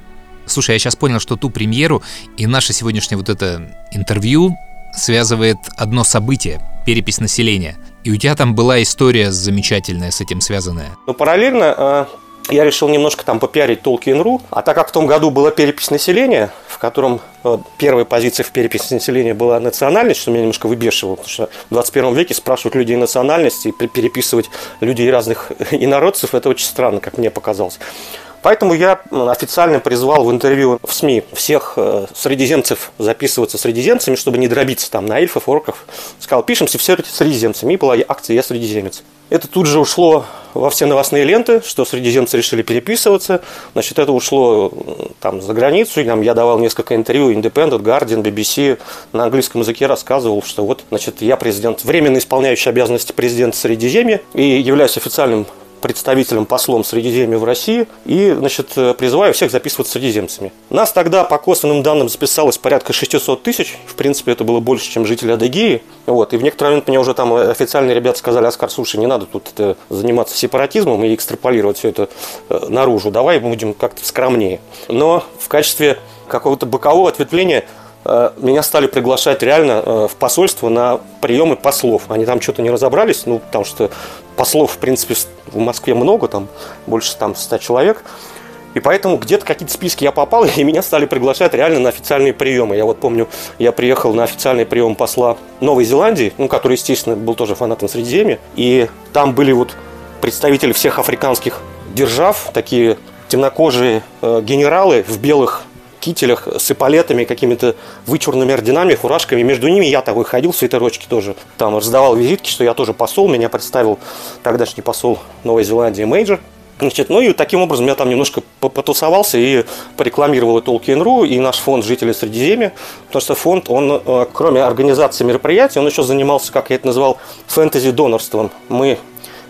Слушай, я сейчас понял, что ту премьеру и наше сегодняшнее вот это интервью связывает одно событие – перепись населения. И у тебя там была история замечательная с этим связанная. Ну, параллельно э, я решил немножко там попиарить Tolkien.ru. А так как в том году была перепись населения, в котором э, первая позиция в переписи населения была национальность, что меня немножко выбешивало, потому что в 21 веке спрашивать людей национальности и переписывать людей разных [LAUGHS] инородцев, это очень странно, как мне показалось. Поэтому я официально призвал в интервью в СМИ всех э, средиземцев записываться средиземцами, чтобы не дробиться там на эльфов, орков. Сказал, пишемся все средиземцами. И была акция «Я средиземец». Это тут же ушло во все новостные ленты, что средиземцы решили переписываться. Значит, это ушло там за границу. Там, я давал несколько интервью Independent, Guardian, BBC. На английском языке рассказывал, что вот, значит, я президент, временно исполняющий обязанности президента Средиземья и являюсь официальным представителем, послом Средиземья в России и, значит, призываю всех записываться средиземцами. Нас тогда по косвенным данным записалось порядка 600 тысяч. В принципе, это было больше, чем жители Адыгеи. Вот. И в некоторый момент мне уже там официальные ребята сказали, Оскар, слушай, не надо тут это, заниматься сепаратизмом и экстраполировать все это э, наружу. Давай будем как-то скромнее. Но в качестве какого-то бокового ответвления Э, меня стали приглашать реально э, в посольство на приемы послов. Они там что-то не разобрались, ну, потому что послов, в принципе, в Москве много, там больше там 100 человек. И поэтому где-то какие-то списки я попал, [LAUGHS] и меня стали приглашать реально на официальные приемы. Я вот помню, я приехал на официальный прием посла Новой Зеландии, ну, который, естественно, был тоже фанатом Средиземья. И там были вот представители всех африканских держав, такие темнокожие э, генералы в белых кителях с эполетами, какими-то вычурными орденами, фуражками. Между ними я такой ходил в свитерочке тоже. Там раздавал визитки, что я тоже посол. Меня представил тогдашний посол Новой Зеландии Мейджор. Значит, ну и таким образом я там немножко потусовался и порекламировал Tolkien.ru, и наш фонд «Жители Средиземья», потому что фонд, он, э, кроме организации мероприятий, он еще занимался, как я это назвал, фэнтези-донорством. Мы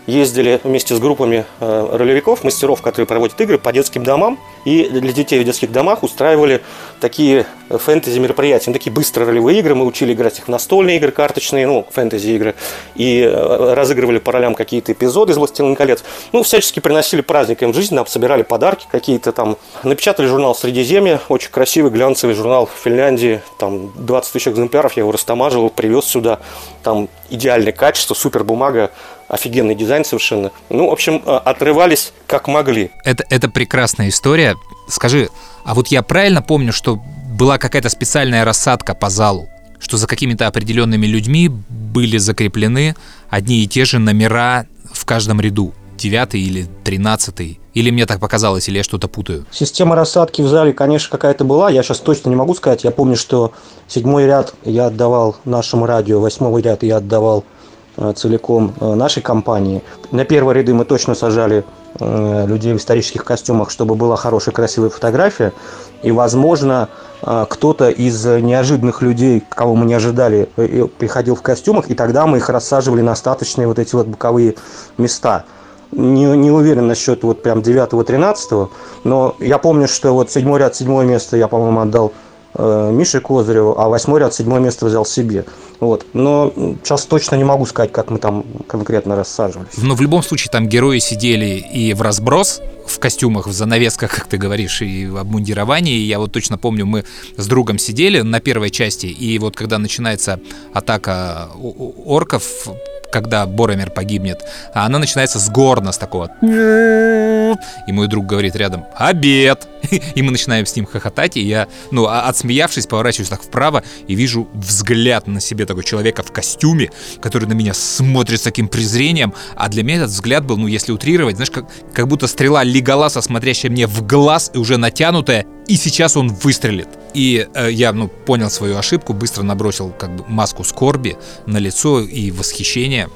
ездили вместе с группами э, ролевиков, мастеров, которые проводят игры по детским домам. И для детей в детских домах устраивали такие фэнтези мероприятия, ну, такие быстрые ролевые игры. Мы учили играть их в настольные игры, карточные, ну, фэнтези игры. И э, разыгрывали по ролям какие-то эпизоды из «Властелина колец». Ну, всячески приносили праздник им в жизнь, нам собирали подарки какие-то там. Напечатали журнал «Средиземье», очень красивый глянцевый журнал в Финляндии. Там 20 тысяч экземпляров, я его растамаживал, привез сюда. Там идеальное качество, супер бумага офигенный дизайн совершенно. Ну, в общем, а, отрывались как могли. Это, это прекрасная история. Скажи, а вот я правильно помню, что была какая-то специальная рассадка по залу? Что за какими-то определенными людьми были закреплены одни и те же номера в каждом ряду? Девятый или тринадцатый? Или мне так показалось, или я что-то путаю? Система рассадки в зале, конечно, какая-то была. Я сейчас точно не могу сказать. Я помню, что седьмой ряд я отдавал нашему радио, восьмой ряд я отдавал Э, целиком э, нашей компании. На первые ряды мы точно сажали э, людей в исторических костюмах, чтобы была хорошая, красивая фотография. И, возможно, кто-то из неожиданных людей, кого мы не ожидали, приходил в костюмах, и тогда мы их рассаживали на остаточные вот эти вот боковые места. Не, не уверен насчет вот прям 9-13, но я помню, что вот седьмой ряд, седьмое место я, по-моему, отдал э, Мише Козыреву, а восьмой ряд, седьмое место взял себе. Вот. Но сейчас точно не могу сказать, как мы там конкретно рассаживались. Но в любом случае там герои сидели и в разброс, в костюмах, в занавесках, как ты говоришь, и в обмундировании. Я вот точно помню, мы с другом сидели на первой части, и вот когда начинается атака орков, когда Боромер погибнет, а она начинается с горна, с такого. И мой друг говорит рядом «Обед!» [LAUGHS] И мы начинаем с ним хохотать, и я, ну, а, отсмеявшись, поворачиваюсь так вправо и вижу взгляд на себе такого человека в костюме, который на меня смотрит с таким презрением, а для меня этот взгляд был, ну, если утрировать, знаешь, как, как будто стрела Леголаса, смотрящая мне в глаз и уже натянутая, и сейчас он выстрелит. И э, я, ну, понял свою ошибку, быстро набросил как бы маску скорби на лицо и восхищение,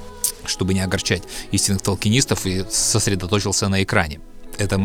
чтобы не огорчать истинных толкинистов, и сосредоточился на экране. Это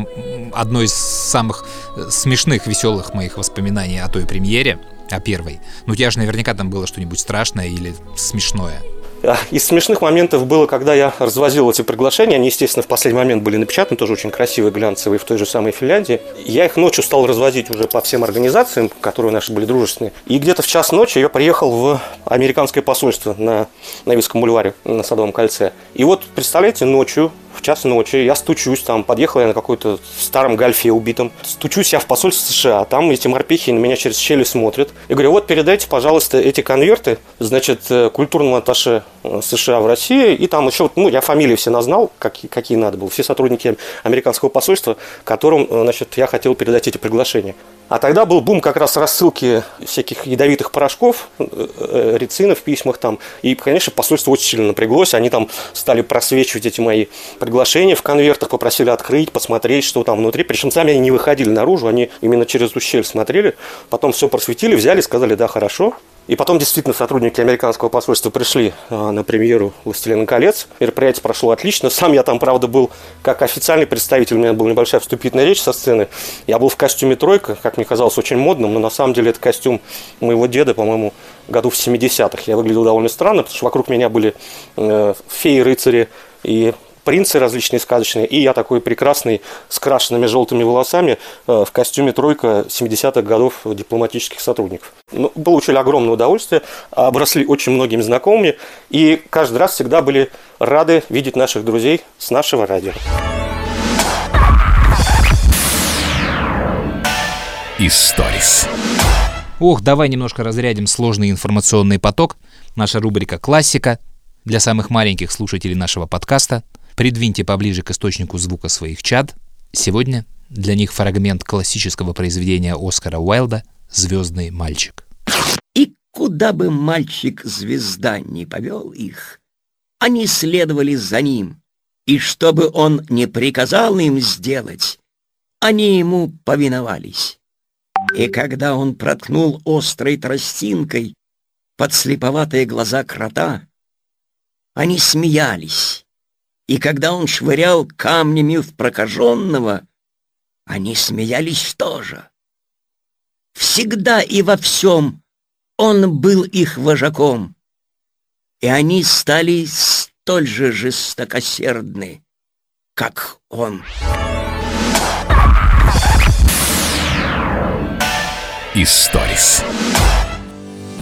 одно из самых э, смешных, веселых моих воспоминаний о той премьере, о первой. Ну, у тебя же наверняка там было что-нибудь страшное или смешное. А, из смешных моментов было, когда я развозил эти приглашения, они, естественно, в последний момент были напечатаны, тоже очень красивые, глянцевые, в той же самой Финляндии. Я их ночью стал развозить уже по всем организациям, которые наши были дружественные. И где-то в час ночи я приехал в американское посольство на Невиском бульваре на Садовом кольце. И вот, представляете, ночью в час ночи, я стучусь там, подъехал я на какой-то старом гольфе убитом, стучусь я в посольство США, там эти морпехи на меня через щели смотрят. И говорю, вот передайте, пожалуйста, эти конверты, значит, э, культурному атташе э, США в России, и там еще, ну, я фамилии все назнал, какие, какие надо было, все сотрудники американского посольства, которым, э, значит, я хотел передать эти приглашения. А тогда был бум как раз рассылки всяких ядовитых порошков, рецина в письмах там. И, конечно, посольство очень сильно напряглось. Они там стали просвечивать эти мои приглашения в конвертах, попросили открыть, посмотреть, что там внутри. Причем сами они не выходили наружу, они именно через эту щель смотрели. Потом все просветили, взяли, сказали, да, хорошо. И потом действительно сотрудники американского посольства пришли а, на премьеру «Властелина колец». Мероприятие прошло отлично. Сам я там, правда, был как официальный представитель. У меня была небольшая вступительная речь со сцены. Я был в костюме «тройка», как мне казалось, очень модным. Но на самом деле это костюм моего деда, по-моему, году в 70-х. Я выглядел довольно странно, потому что вокруг меня были э, феи-рыцари и принцы различные сказочные, и я такой прекрасный, с крашенными желтыми волосами э, в костюме тройка 70-х годов дипломатических сотрудников. Ну, получили огромное удовольствие, обросли очень многими знакомыми, и каждый раз всегда были рады видеть наших друзей с нашего радио. Историс. Ох, давай немножко разрядим сложный информационный поток. Наша рубрика «Классика» для самых маленьких слушателей нашего подкаста – Придвиньте поближе к источнику звука своих чад. Сегодня для них фрагмент классического произведения Оскара Уайлда «Звездный мальчик». И куда бы мальчик-звезда не повел их, они следовали за ним, и что бы он не приказал им сделать, они ему повиновались. И когда он проткнул острой тростинкой подслеповатые глаза крота, они смеялись и когда он швырял камнями в прокаженного, они смеялись тоже. Всегда и во всем он был их вожаком, и они стали столь же жестокосердны, как он. Историс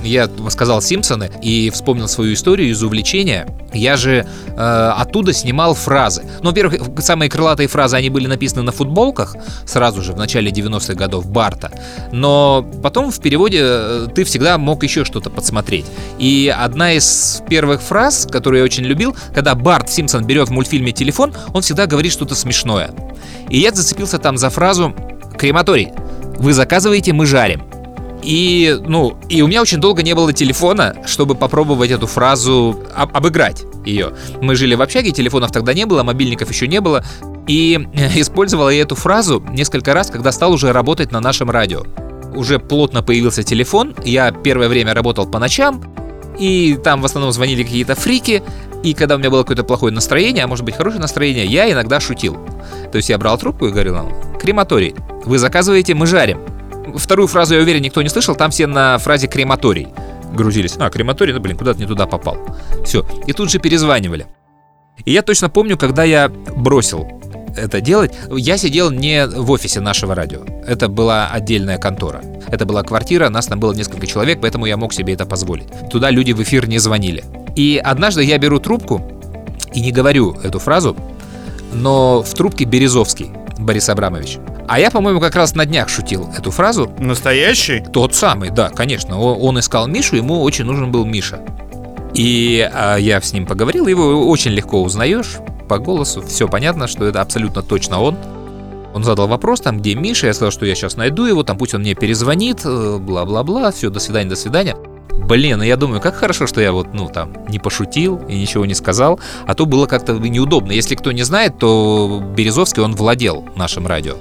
я сказал Симпсоны и вспомнил свою историю из увлечения. Я же э, оттуда снимал фразы. Ну, во-первых, самые крылатые фразы, они были написаны на футболках сразу же в начале 90-х годов Барта. Но потом в переводе э, ты всегда мог еще что-то подсмотреть. И одна из первых фраз, которую я очень любил, когда Барт Симпсон берет в мультфильме телефон, он всегда говорит что-то смешное. И я зацепился там за фразу «Крематорий, вы заказываете, мы жарим». И, ну, и у меня очень долго не было телефона, чтобы попробовать эту фразу об обыграть ее. Мы жили в общаге, телефонов тогда не было, мобильников еще не было. И использовал я эту фразу несколько раз, когда стал уже работать на нашем радио. Уже плотно появился телефон, я первое время работал по ночам, и там в основном звонили какие-то фрики, и когда у меня было какое-то плохое настроение, а может быть хорошее настроение, я иногда шутил. То есть я брал трубку и говорил нам, крематорий, вы заказываете, мы жарим. Вторую фразу, я уверен, никто не слышал, там все на фразе крематорий грузились. А, крематорий, ну блин, куда-то не туда попал. Все. И тут же перезванивали. И я точно помню, когда я бросил это делать, я сидел не в офисе нашего радио. Это была отдельная контора. Это была квартира, нас там было несколько человек, поэтому я мог себе это позволить. Туда люди в эфир не звонили. И однажды я беру трубку и не говорю эту фразу, но в трубке Березовский Борис Абрамович. А я, по-моему, как раз на днях шутил эту фразу. Настоящий? Тот самый, да, конечно. Он, искал Мишу, ему очень нужен был Миша. И а, я с ним поговорил, его очень легко узнаешь по голосу, все понятно, что это абсолютно точно он. Он задал вопрос, там, где Миша, я сказал, что я сейчас найду его, там, пусть он мне перезвонит, э, бла-бла-бла, все, до свидания, до свидания. Блин, ну я думаю, как хорошо, что я вот, ну, там, не пошутил и ничего не сказал, а то было как-то неудобно. Если кто не знает, то Березовский, он владел нашим радио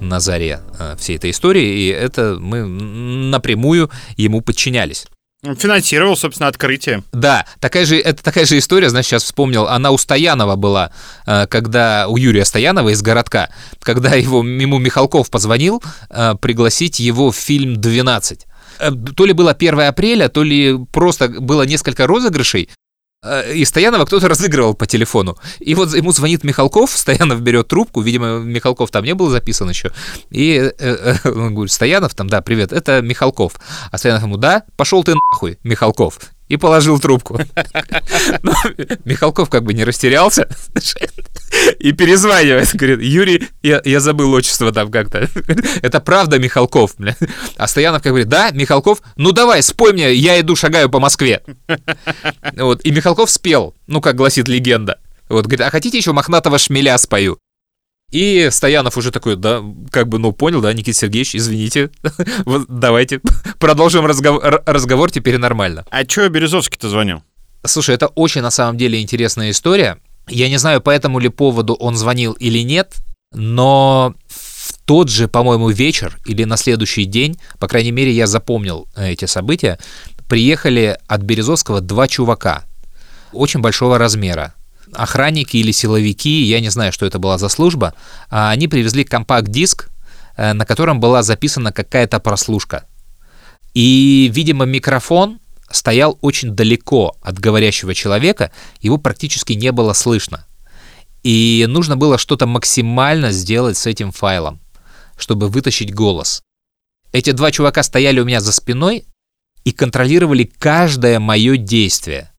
на заре э, всей этой истории, и это мы напрямую ему подчинялись. Финансировал, собственно, открытие. Да, такая же, это такая же история, значит, сейчас вспомнил, она у Стоянова была, э, когда у Юрия Стоянова из городка, когда его, ему Михалков позвонил э, пригласить его в фильм «12». Э, то ли было 1 апреля, то ли просто было несколько розыгрышей, и Стоянова кто-то разыгрывал по телефону. И вот ему звонит Михалков, Стоянов берет трубку, видимо, Михалков там не был записан еще. И э, э, он говорит, Стоянов там, да, привет, это Михалков. А Стоянов ему, да, пошел ты нахуй, Михалков и положил трубку. [LAUGHS] Но Михалков как бы не растерялся [LAUGHS] и перезванивает. Говорит, Юрий, я, я забыл отчество там как-то. [LAUGHS] Это правда Михалков. Бля. А Стоянов как говорит, да, Михалков, ну давай, спой мне, я иду, шагаю по Москве. Вот, и Михалков спел, ну как гласит легенда. Вот, говорит, а хотите еще мохнатого шмеля спою? И Стоянов уже такой, да, как бы, ну, понял, да, Никита Сергеевич, извините, [LAUGHS] вот давайте [LAUGHS] продолжим разговор, разговор теперь нормально. А чё Березовский-то звонил? Слушай, это очень на самом деле интересная история. Я не знаю, по этому ли поводу он звонил или нет, но в тот же, по-моему, вечер или на следующий день, по крайней мере, я запомнил эти события, приехали от Березовского два чувака очень большого размера охранники или силовики, я не знаю, что это была за служба, а они привезли компакт-диск, э, на котором была записана какая-то прослушка. И, видимо, микрофон стоял очень далеко от говорящего человека, его практически не было слышно. И нужно было что-то максимально сделать с этим файлом, чтобы вытащить голос. Эти два чувака стояли у меня за спиной и контролировали каждое мое действие.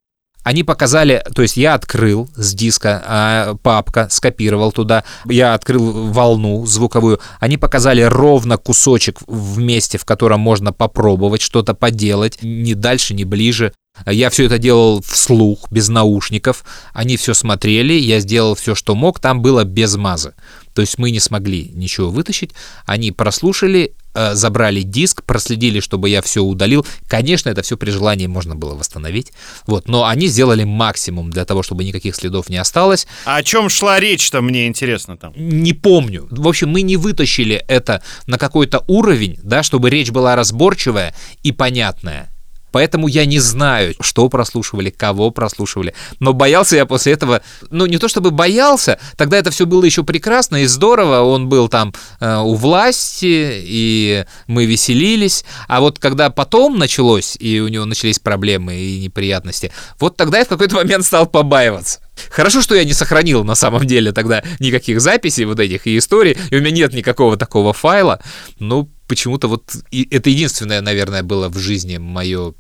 Они показали, то есть я открыл с диска а, папка, скопировал туда, я открыл волну звуковую, они показали ровно кусочек в месте, в котором можно попробовать что-то поделать, ни дальше, ни ближе. Я все это делал вслух, без наушников. Они все смотрели, я сделал все, что мог. Там было без мазы. То есть мы не смогли ничего вытащить. Они прослушали, э, забрали диск, проследили, чтобы я все удалил. Конечно, это все при желании можно было восстановить. Вот, но они сделали максимум для того, чтобы никаких следов не осталось. А о чем шла речь-то, мне интересно там? Не помню. В общем, мы не вытащили это на какой-то уровень, да, чтобы речь была разборчивая и понятная. Поэтому я не знаю, что прослушивали, кого прослушивали. Но боялся я после этого, ну не то чтобы боялся, тогда это все было еще прекрасно и здорово. Он был там э, у власти, и мы веселились. А вот когда потом началось, и у него начались проблемы и неприятности, вот тогда я в какой-то момент стал побаиваться. Хорошо, что я не сохранил на самом деле тогда никаких записей вот этих и историй, и у меня нет никакого такого файла. Ну, почему-то вот и это единственное, наверное, было в жизни мое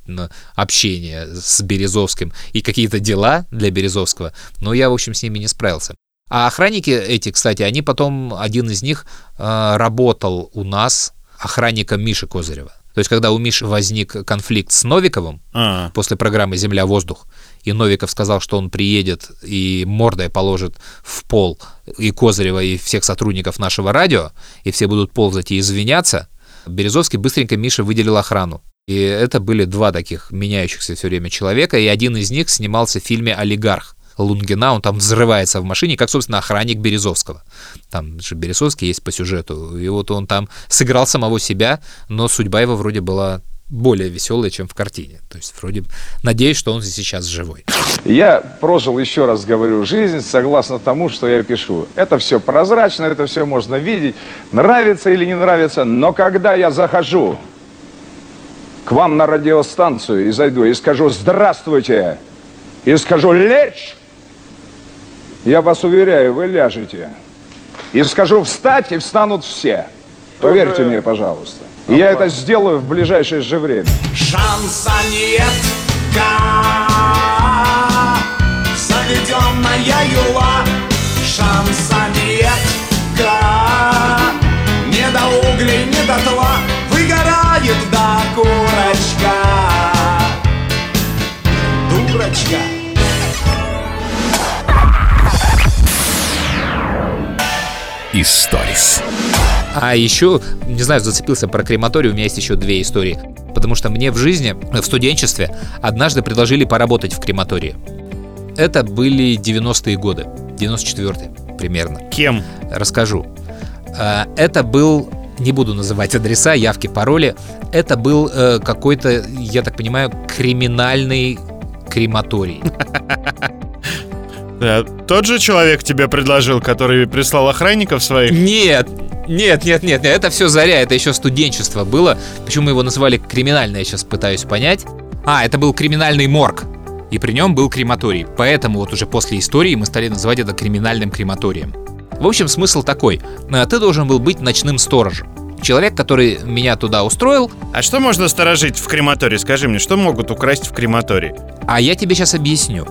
общение с Березовским и какие-то дела для Березовского, но я, в общем, с ними не справился. А охранники эти, кстати, они потом, один из них э, работал у нас охранником Миши Козырева. То есть, когда у Миши возник конфликт с Новиковым А-а. после программы «Земля-воздух», и Новиков сказал, что он приедет и мордой положит в пол и Козырева, и всех сотрудников нашего радио, и все будут ползать и извиняться, Березовский быстренько Мише выделил охрану. И это были два таких меняющихся все время человека, и один из них снимался в фильме «Олигарх». Лунгина, он там взрывается в машине, как, собственно, охранник Березовского. Там же Березовский есть по сюжету, и вот он там сыграл самого себя, но судьба его вроде была более веселая, чем в картине. То есть вроде надеюсь, что он сейчас живой. Я прожил, еще раз говорю, жизнь согласно тому, что я пишу. Это все прозрачно, это все можно видеть, нравится или не нравится, но когда я захожу к вам на радиостанцию и зайду и скажу «Здравствуйте!» и скажу «Лечь!», я вас уверяю, вы ляжете. И скажу «Встать!» и встанут все. Поверьте мне, пожалуйста. И я это сделаю в ближайшее же время. Шанса нет, заведенная юла Шанса нет, не до углей, не до тла Выгорает до курочка Дурочка Историс. А еще, не знаю, зацепился про крематорий, у меня есть еще две истории. Потому что мне в жизни, в студенчестве, однажды предложили поработать в крематории. Это были 90-е годы, 94-й примерно. Кем? Расскажу. А, Это был, не буду называть адреса, явки, пароли. Это был э, какой-то, я так понимаю, криминальный крематорий. [LAUGHS] Тот же человек тебе предложил, который прислал охранников своих? Нет, нет, нет, нет, нет, это все заря, это еще студенчество было. Почему его называли криминальное, я сейчас пытаюсь понять. А, это был криминальный морг. И при нем был крематорий. Поэтому вот уже после истории мы стали называть это криминальным крематорием. В общем, смысл такой. Э, Ты должен был быть ночным сторожем. Человек, который меня туда устроил. А что можно сторожить в крематории? Скажи мне, что могут украсть в крематории? А я тебе сейчас объясню.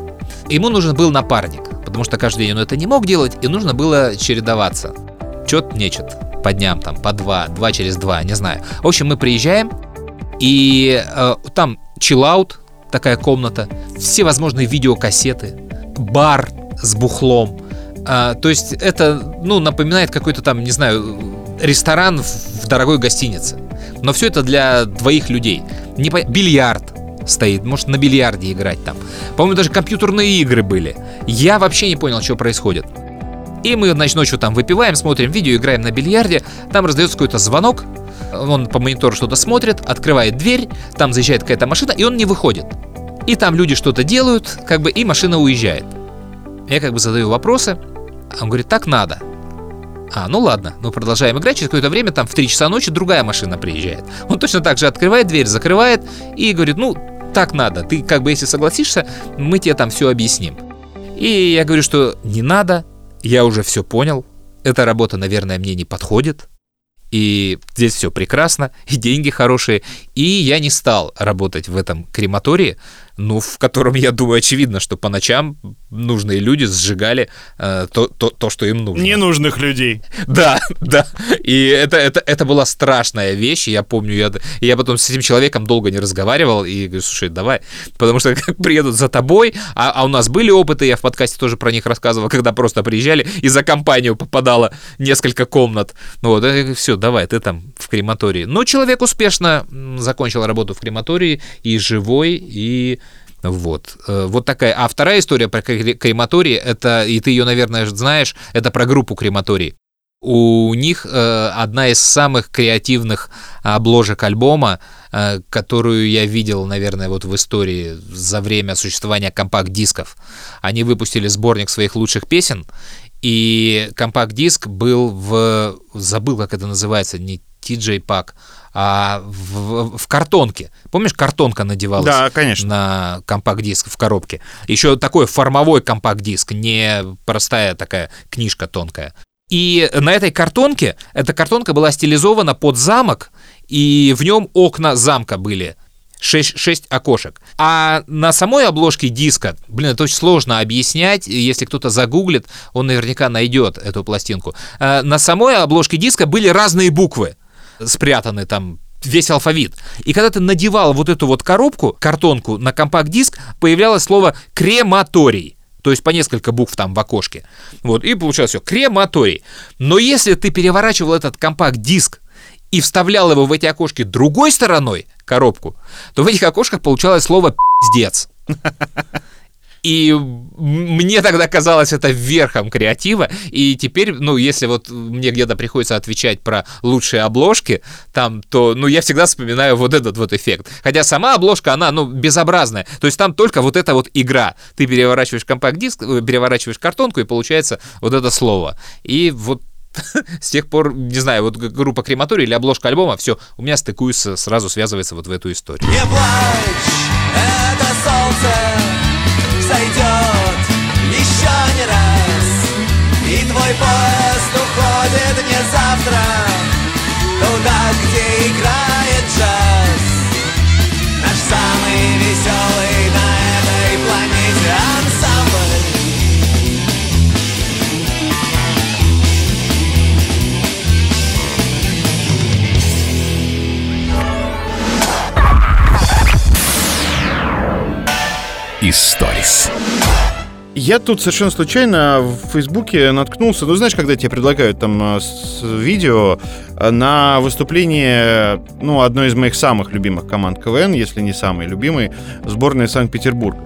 Ему нужен был напарник, потому что каждый день он это не мог делать, и нужно было чередоваться. Чет нечет. По дням там, по два, два через два, не знаю. В общем, мы приезжаем, и э, там чиллаут, такая комната, все возможные видеокассеты, бар с бухлом. А, то есть это, ну, напоминает какой-то там, не знаю, ресторан в, в дорогой гостинице. Но все это для двоих людей. Не по... Бильярд стоит, может на бильярде играть там. По-моему, даже компьютерные игры были. Я вообще не понял, что происходит. И мы, значит, ночью там выпиваем, смотрим видео, играем на бильярде. Там раздается какой-то звонок. Он по монитору что-то смотрит, открывает дверь, там заезжает какая-то машина, и он не выходит. И там люди что-то делают, как бы, и машина уезжает. Я как бы задаю вопросы, а он говорит, так надо. А, ну ладно, мы продолжаем играть, через какое-то время там в 3 часа ночи другая машина приезжает. Он точно так же открывает дверь, закрывает и говорит, ну, так надо, ты как бы если согласишься, мы тебе там все объясним. И я говорю, что не надо, я уже все понял, эта работа, наверное, мне не подходит, и здесь все прекрасно, и деньги хорошие, и я не стал работать в этом крематории, ну, в котором, я думаю, очевидно, что по ночам нужные люди сжигали э, то, то, то, что им нужно. Ненужных людей. [LAUGHS] Да, да. И это, это, это была страшная вещь. и Я помню, я, я потом с этим человеком долго не разговаривал и говорю, слушай, давай. Потому что как [LAUGHS] приедут за тобой, а, а у нас были опыты, я в подкасте тоже про них рассказывал, когда просто приезжали и за компанию попадало несколько комнат. Ну Вот, все, давай, ты там в крематории. Но человек успешно закончил работу в крематории и живой, и вот. Э, Вот такая. А вторая история про кре- крематории, это, и ты ее, наверное, знаешь, это про группу крематорий. У них э, одна из самых креативных обложек альбома, э, которую я видел, наверное, вот в истории за время существования компакт-дисков. Они выпустили сборник своих лучших песен, и компакт-диск был в... Забыл, как это называется, не TJ Pack, а в, в картонке. Помнишь, картонка надевалась Да, конечно. на компакт-диск в коробке? Еще такой формовой компакт-диск, не простая такая книжка тонкая. И на этой картонке, эта картонка была стилизована под замок, и в нем окна замка были. Шесть, шесть окошек. А на самой обложке диска, блин, это очень сложно объяснять, если кто-то загуглит, он наверняка найдет эту пластинку. А На самой обложке диска были разные буквы, спрятаны там весь алфавит. И когда ты надевал вот эту вот коробку, картонку на компакт-диск, появлялось слово «крематорий». То есть по несколько букв там в окошке. Вот, и получалось все, крематорий. Но если ты переворачивал этот компакт-диск и вставлял его в эти окошки другой стороной, коробку, то в этих окошках получалось слово «пиздец». И мне тогда казалось это верхом креатива. И теперь, ну, если вот мне где-то приходится отвечать про лучшие обложки, там, то, ну, я всегда вспоминаю вот этот вот эффект. Хотя сама обложка, она, ну, безобразная. То есть там только вот эта вот игра. Ты переворачиваешь компакт-диск, э, переворачиваешь картонку, и получается вот это слово. И вот [LAUGHS] с тех пор, не знаю, вот группа крематорий или обложка альбома, все, у меня стыкуется, сразу связывается вот в эту историю. Не плачь, это солнце зайдет еще не раз. И твой поезд уходит не завтра, Туда, где играет джаз. Наш самый веселый Историс. Я тут совершенно случайно в Фейсбуке наткнулся, ну знаешь, когда тебе предлагают там э, с- видео э, на выступление, ну, одной из моих самых любимых команд КВН, если не самой любимой, сборной Санкт-Петербурга.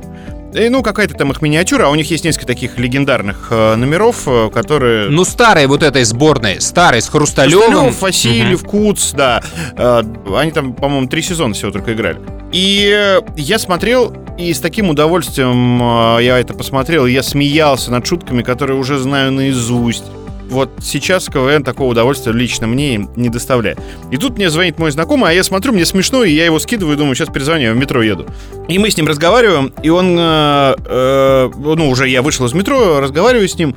И, ну, какая-то там их миниатюра, а у них есть несколько таких легендарных э, номеров, э, которые... Ну, старой вот этой сборной, старой, с Хрусталевым. Хрусталев, Васильев, Куц, да. Э, Они там, по-моему, три сезона всего только играли. И э, я смотрел, и с таким удовольствием э, я это посмотрел, я смеялся над шутками, которые уже знаю наизусть. Вот сейчас КВН такого удовольствия лично мне не доставляет. И тут мне звонит мой знакомый, а я смотрю, мне смешно, и я его скидываю, думаю, сейчас перезвоню, я в метро еду. И мы с ним разговариваем, и он, э, э, ну, уже я вышел из метро, разговариваю с ним,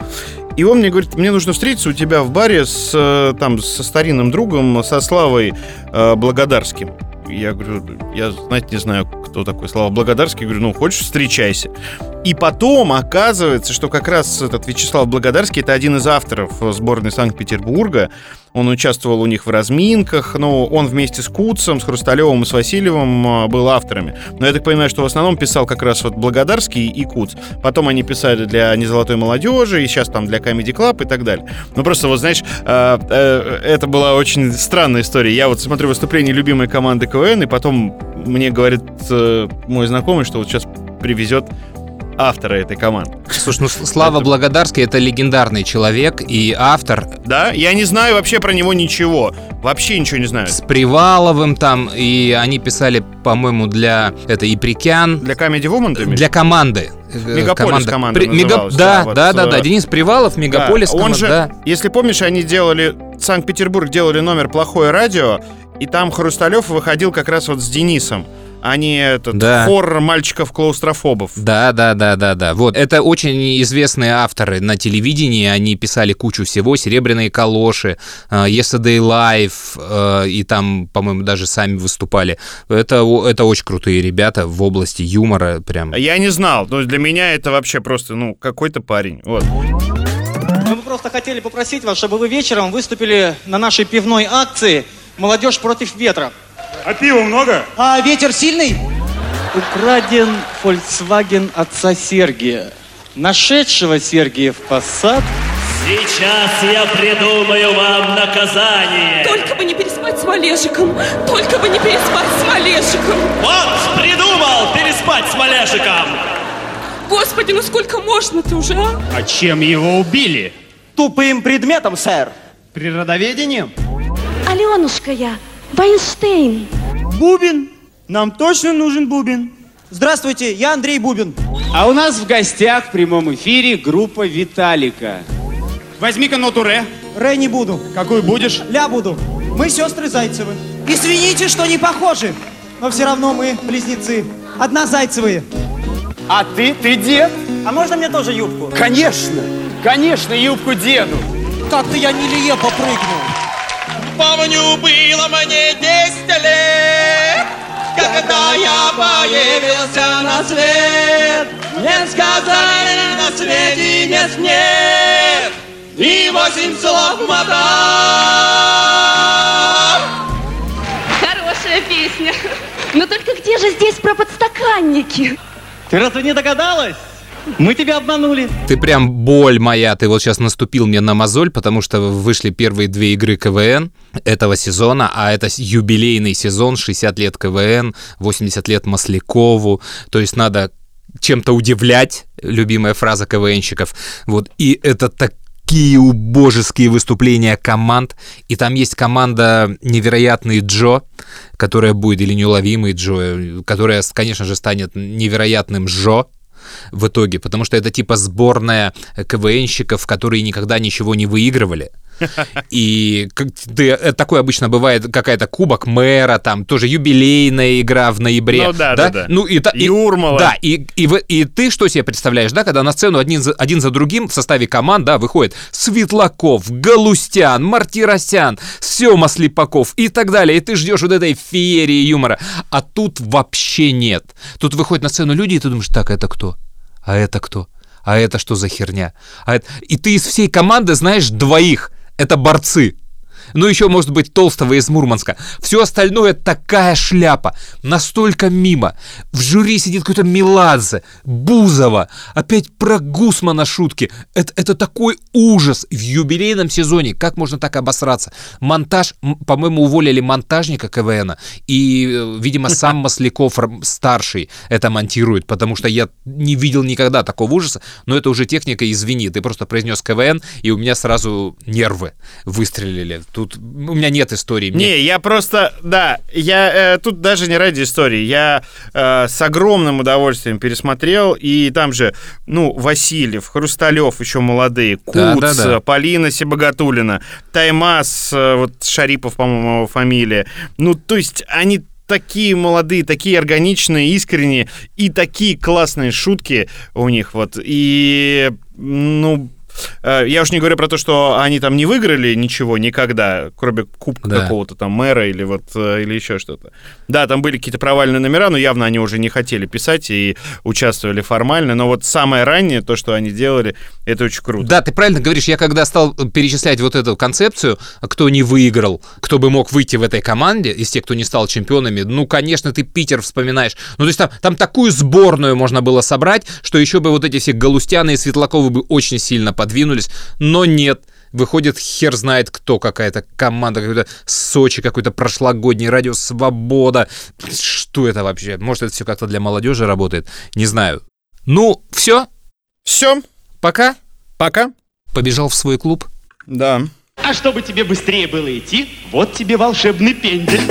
и он мне говорит, мне нужно встретиться у тебя в баре с, э, там, со старинным другом, со Славой э, Благодарским. Я говорю, я знать не знаю, кто такой Слава Благодарский. Говорю, ну, хочешь, встречайся. И потом оказывается, что как раз этот Вячеслав Благодарский это один из авторов сборной Санкт-Петербурга. Он участвовал у них в разминках, но он вместе с Куцем, с Хрусталевым и с Васильевым э, был авторами. Но я так понимаю, что в основном писал как раз вот Благодарский и Куц. Потом они писали для «Незолотой молодежи», и сейчас там для Comedy Club и так далее. Ну просто вот, знаешь, э, э, это была очень странная история. Я вот смотрю выступление любимой команды КВН, и потом мне говорит э, мой знакомый, что вот сейчас привезет автора этой команды. Слушай, ну Слава Благодарский это легендарный человек и автор. Да, я не знаю вообще про него ничего. Вообще ничего не знаю. С Приваловым там, и они писали, по-моему, для это Иприкян. Для Comedy Woman, ты имеешь? Для команды. Э, Мегаполис команда При- мега- называлась, Да, вот, да, да, да. э, Денис Привалов, Мегаполис Да, Он команда, же, да. если помнишь, они делали Санкт-Петербург делали номер плохое радио, и там Хрусталев выходил как раз вот с Денисом, а не этот Да. хор мальчиков-клаустрофобов. Да, да, да, да, да. Вот. Это очень известные авторы на телевидении. Они писали кучу всего. Серебряные калоши, э, Yesterday Live, э, и там, по-моему, даже сами выступали. Это, это очень крутые ребята в области юмора. Прям. Я не знал, но для меня это вообще просто, ну, какой-то парень. Вот. Мы бы просто хотели попросить вас, чтобы вы вечером выступили на нашей пивной акции «Молодежь против ветра». А пива много? А ветер сильный? Украден Volkswagen отца Сергия. Нашедшего Сергия в посад Сейчас я придумаю вам наказание. Только бы не переспать с Малежиком! Только бы не переспать с Малежиком! Вот, придумал переспать с Малешиком. Господи, ну сколько можно-то уже, а? А чем его убили? Тупым предметом, сэр. Природоведением? Аленушка я, Вайнштейн. Бубин. Нам точно нужен Бубин. Здравствуйте, я Андрей Бубин. А у нас в гостях в прямом эфире группа Виталика. Возьми-ка ноту ре. Ре не буду. Какую будешь? Ля буду. Мы сестры Зайцевы. Извините, что не похожи. Но все равно мы близнецы. Одна Зайцевые. А ты, ты дед? А можно мне тоже юбку? Конечно, конечно, юбку деду. Как-то я нелепо прыгнул. Помню, было мне 10 лет, когда я появился на свет. Мне сказали на свете нет, нет, и восемь слов мотал. Хорошая песня. Но только где же здесь про подстаканники? Ты разве не догадалась? Мы тебя обманули. Ты прям боль моя, ты вот сейчас наступил мне на мозоль, потому что вышли первые две игры КВН этого сезона, а это юбилейный сезон, 60 лет КВН, 80 лет Маслякову, то есть надо чем-то удивлять, любимая фраза КВНщиков, вот, и это такие убожеские выступления команд, и там есть команда «Невероятный Джо», которая будет, или «Неуловимый Джо», которая, конечно же, станет «Невероятным Жо», в итоге, потому что это типа сборная КВНщиков, которые никогда ничего не выигрывали. И как ты, э, такое обычно бывает какая-то кубок мэра, там тоже юбилейная игра в ноябре. Ну да, да, да. Ну и, та- и- Юрмала. Да, и, и, в- и ты что себе представляешь, да, когда на сцену один за, один за другим в составе команд, да, выходит Светлаков, Галустян, Мартиросян, Сема Слепаков и так далее, и ты ждешь вот этой феерии юмора. А тут вообще нет. Тут выходят на сцену люди, и ты думаешь, так, это кто? А это кто? А это что за херня? А это... И ты из всей команды знаешь двоих. Это борцы. Ну, еще, может быть, Толстого из Мурманска. Все остальное такая шляпа. Настолько мимо. В жюри сидит какой-то Меладзе, Бузова. Опять про Гусмана шутки. Это, это такой ужас в юбилейном сезоне. Как можно так обосраться? Монтаж, по-моему, уволили монтажника КВН. И, э, видимо, сам [LAUGHS] Масляков старший это монтирует. Потому что я не видел никогда такого ужаса. Но это уже техника, извини. Ты просто произнес КВН, и у меня сразу нервы выстрелили. Тут у меня нет истории. Мне- Не, я просто, да, я э, тут даже не ради истории, я э, с огромным удовольствием пересмотрел, и там же, ну, Васильев, Хрусталев еще молодые, Куц, Да, да, да. Полина Себогатулина, Таймас, э, вот Шарипов, по-моему, его фамилия. Ну, то есть они такие молодые, такие органичные, искренние, и такие классные шутки у них, вот, и, ну, я уж не говорю про то, что они там не выиграли ничего никогда, кроме кубка Да. какого-то там мэра или вот э, или еще что-то. Да, там были какие-то провальные номера, но явно они уже не хотели писать и участвовали формально. Но вот самое раннее, то, что они делали, это очень круто. Да, ты правильно говоришь. Я когда стал перечислять вот эту концепцию, кто не выиграл, кто бы мог выйти в этой команде, из тех, кто не стал чемпионами, ну, конечно, ты Питер вспоминаешь. Ну, то есть там, там такую сборную можно было собрать, что еще бы вот эти все Галустяны и Светлаковы бы очень сильно подвинулись, но нет. Выходит, хер знает кто, какая-то команда, какой-то Сочи, какой-то прошлогодний радио Свобода. Что это вообще? Может, это все как-то для молодежи работает? Не знаю. Ну, все? Все. Пока? Пока. Побежал в свой клуб? Да. А чтобы тебе быстрее было идти, вот тебе волшебный пендель.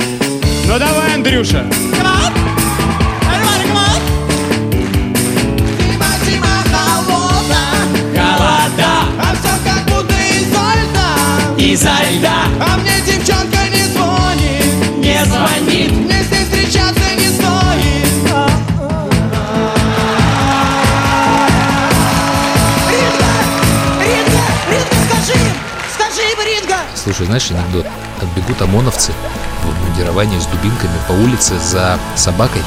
Ну давай, Андрюша. Холода, Изо льда. А мне девчонка не звонит Не звонит. Мне с ней встречаться не стоит Ритка! Ритка! Ритка, скажи им! Скажи им, Ритка! Слушай, знаешь анекдот? Как бегут ОМОНовцы в мундировании с дубинками по улице за собакой,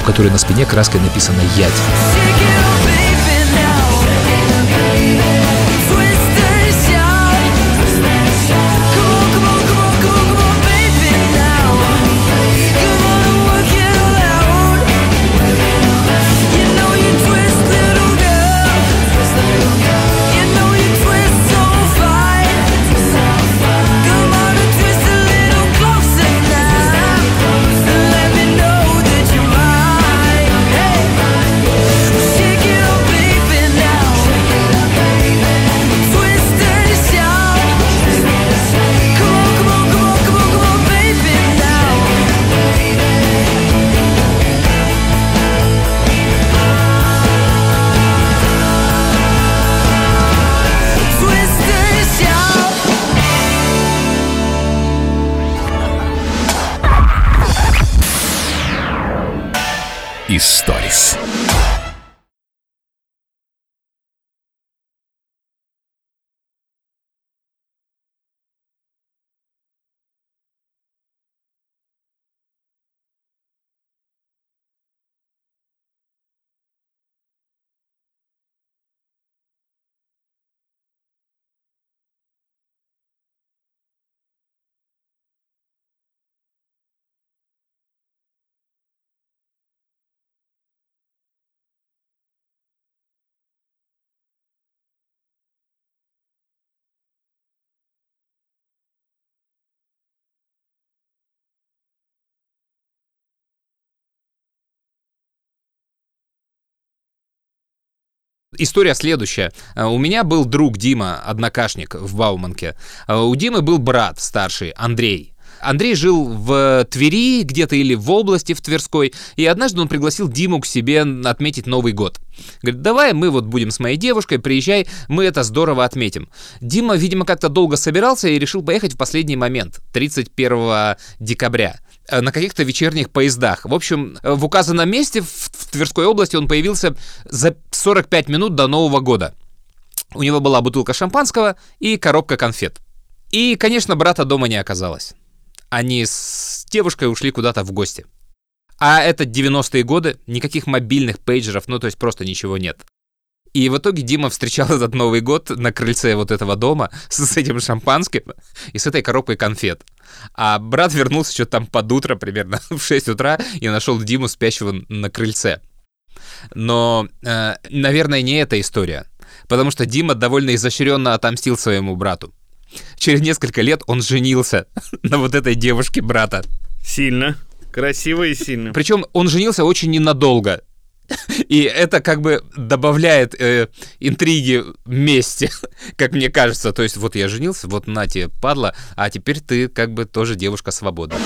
у которой на спине краской написано «Ядь». Историс. История следующая. Э, У меня был друг Дима, однокашник в Бауманке. Э, У Димы был брат старший, Андрей. Андрей жил в Твери где-то или в области, в Тверской, и однажды он пригласил Диму к себе отметить Новый год. Говорит, давай мы вот будем с моей девушкой, приезжай, мы это здорово отметим. Дима, видимо, как-то долго собирался и решил поехать в последний момент, 31 декабря э, на каких-то вечерних поездах. В общем, в указанном месте в Тверской области он появился за 45 минут до Нового года. У него была бутылка шампанского и коробка конфет. И, конечно, брата дома не оказалось. Они с девушкой ушли куда-то в гости. А это 90-е годы, никаких мобильных пейджеров, ну то есть просто ничего нет. И в итоге Дима встречал этот Новый год на крыльце вот этого дома с, этим шампанским и с этой коробкой конфет. А брат вернулся что-то там под утро, примерно [LAUGHS] в 6 утра, и нашел Диму спящего на крыльце. Но, э, наверное, не эта история. Потому что Дима довольно изощренно отомстил своему брату. Через несколько лет он женился [LAUGHS] на вот этой девушке брата. Сильно. Красиво и сильно. Причем он женился очень ненадолго. И это как бы добавляет э, интриги мести, [LAUGHS] как мне кажется. То есть вот я женился, вот на тебе, падла, а теперь ты как бы тоже девушка свободна.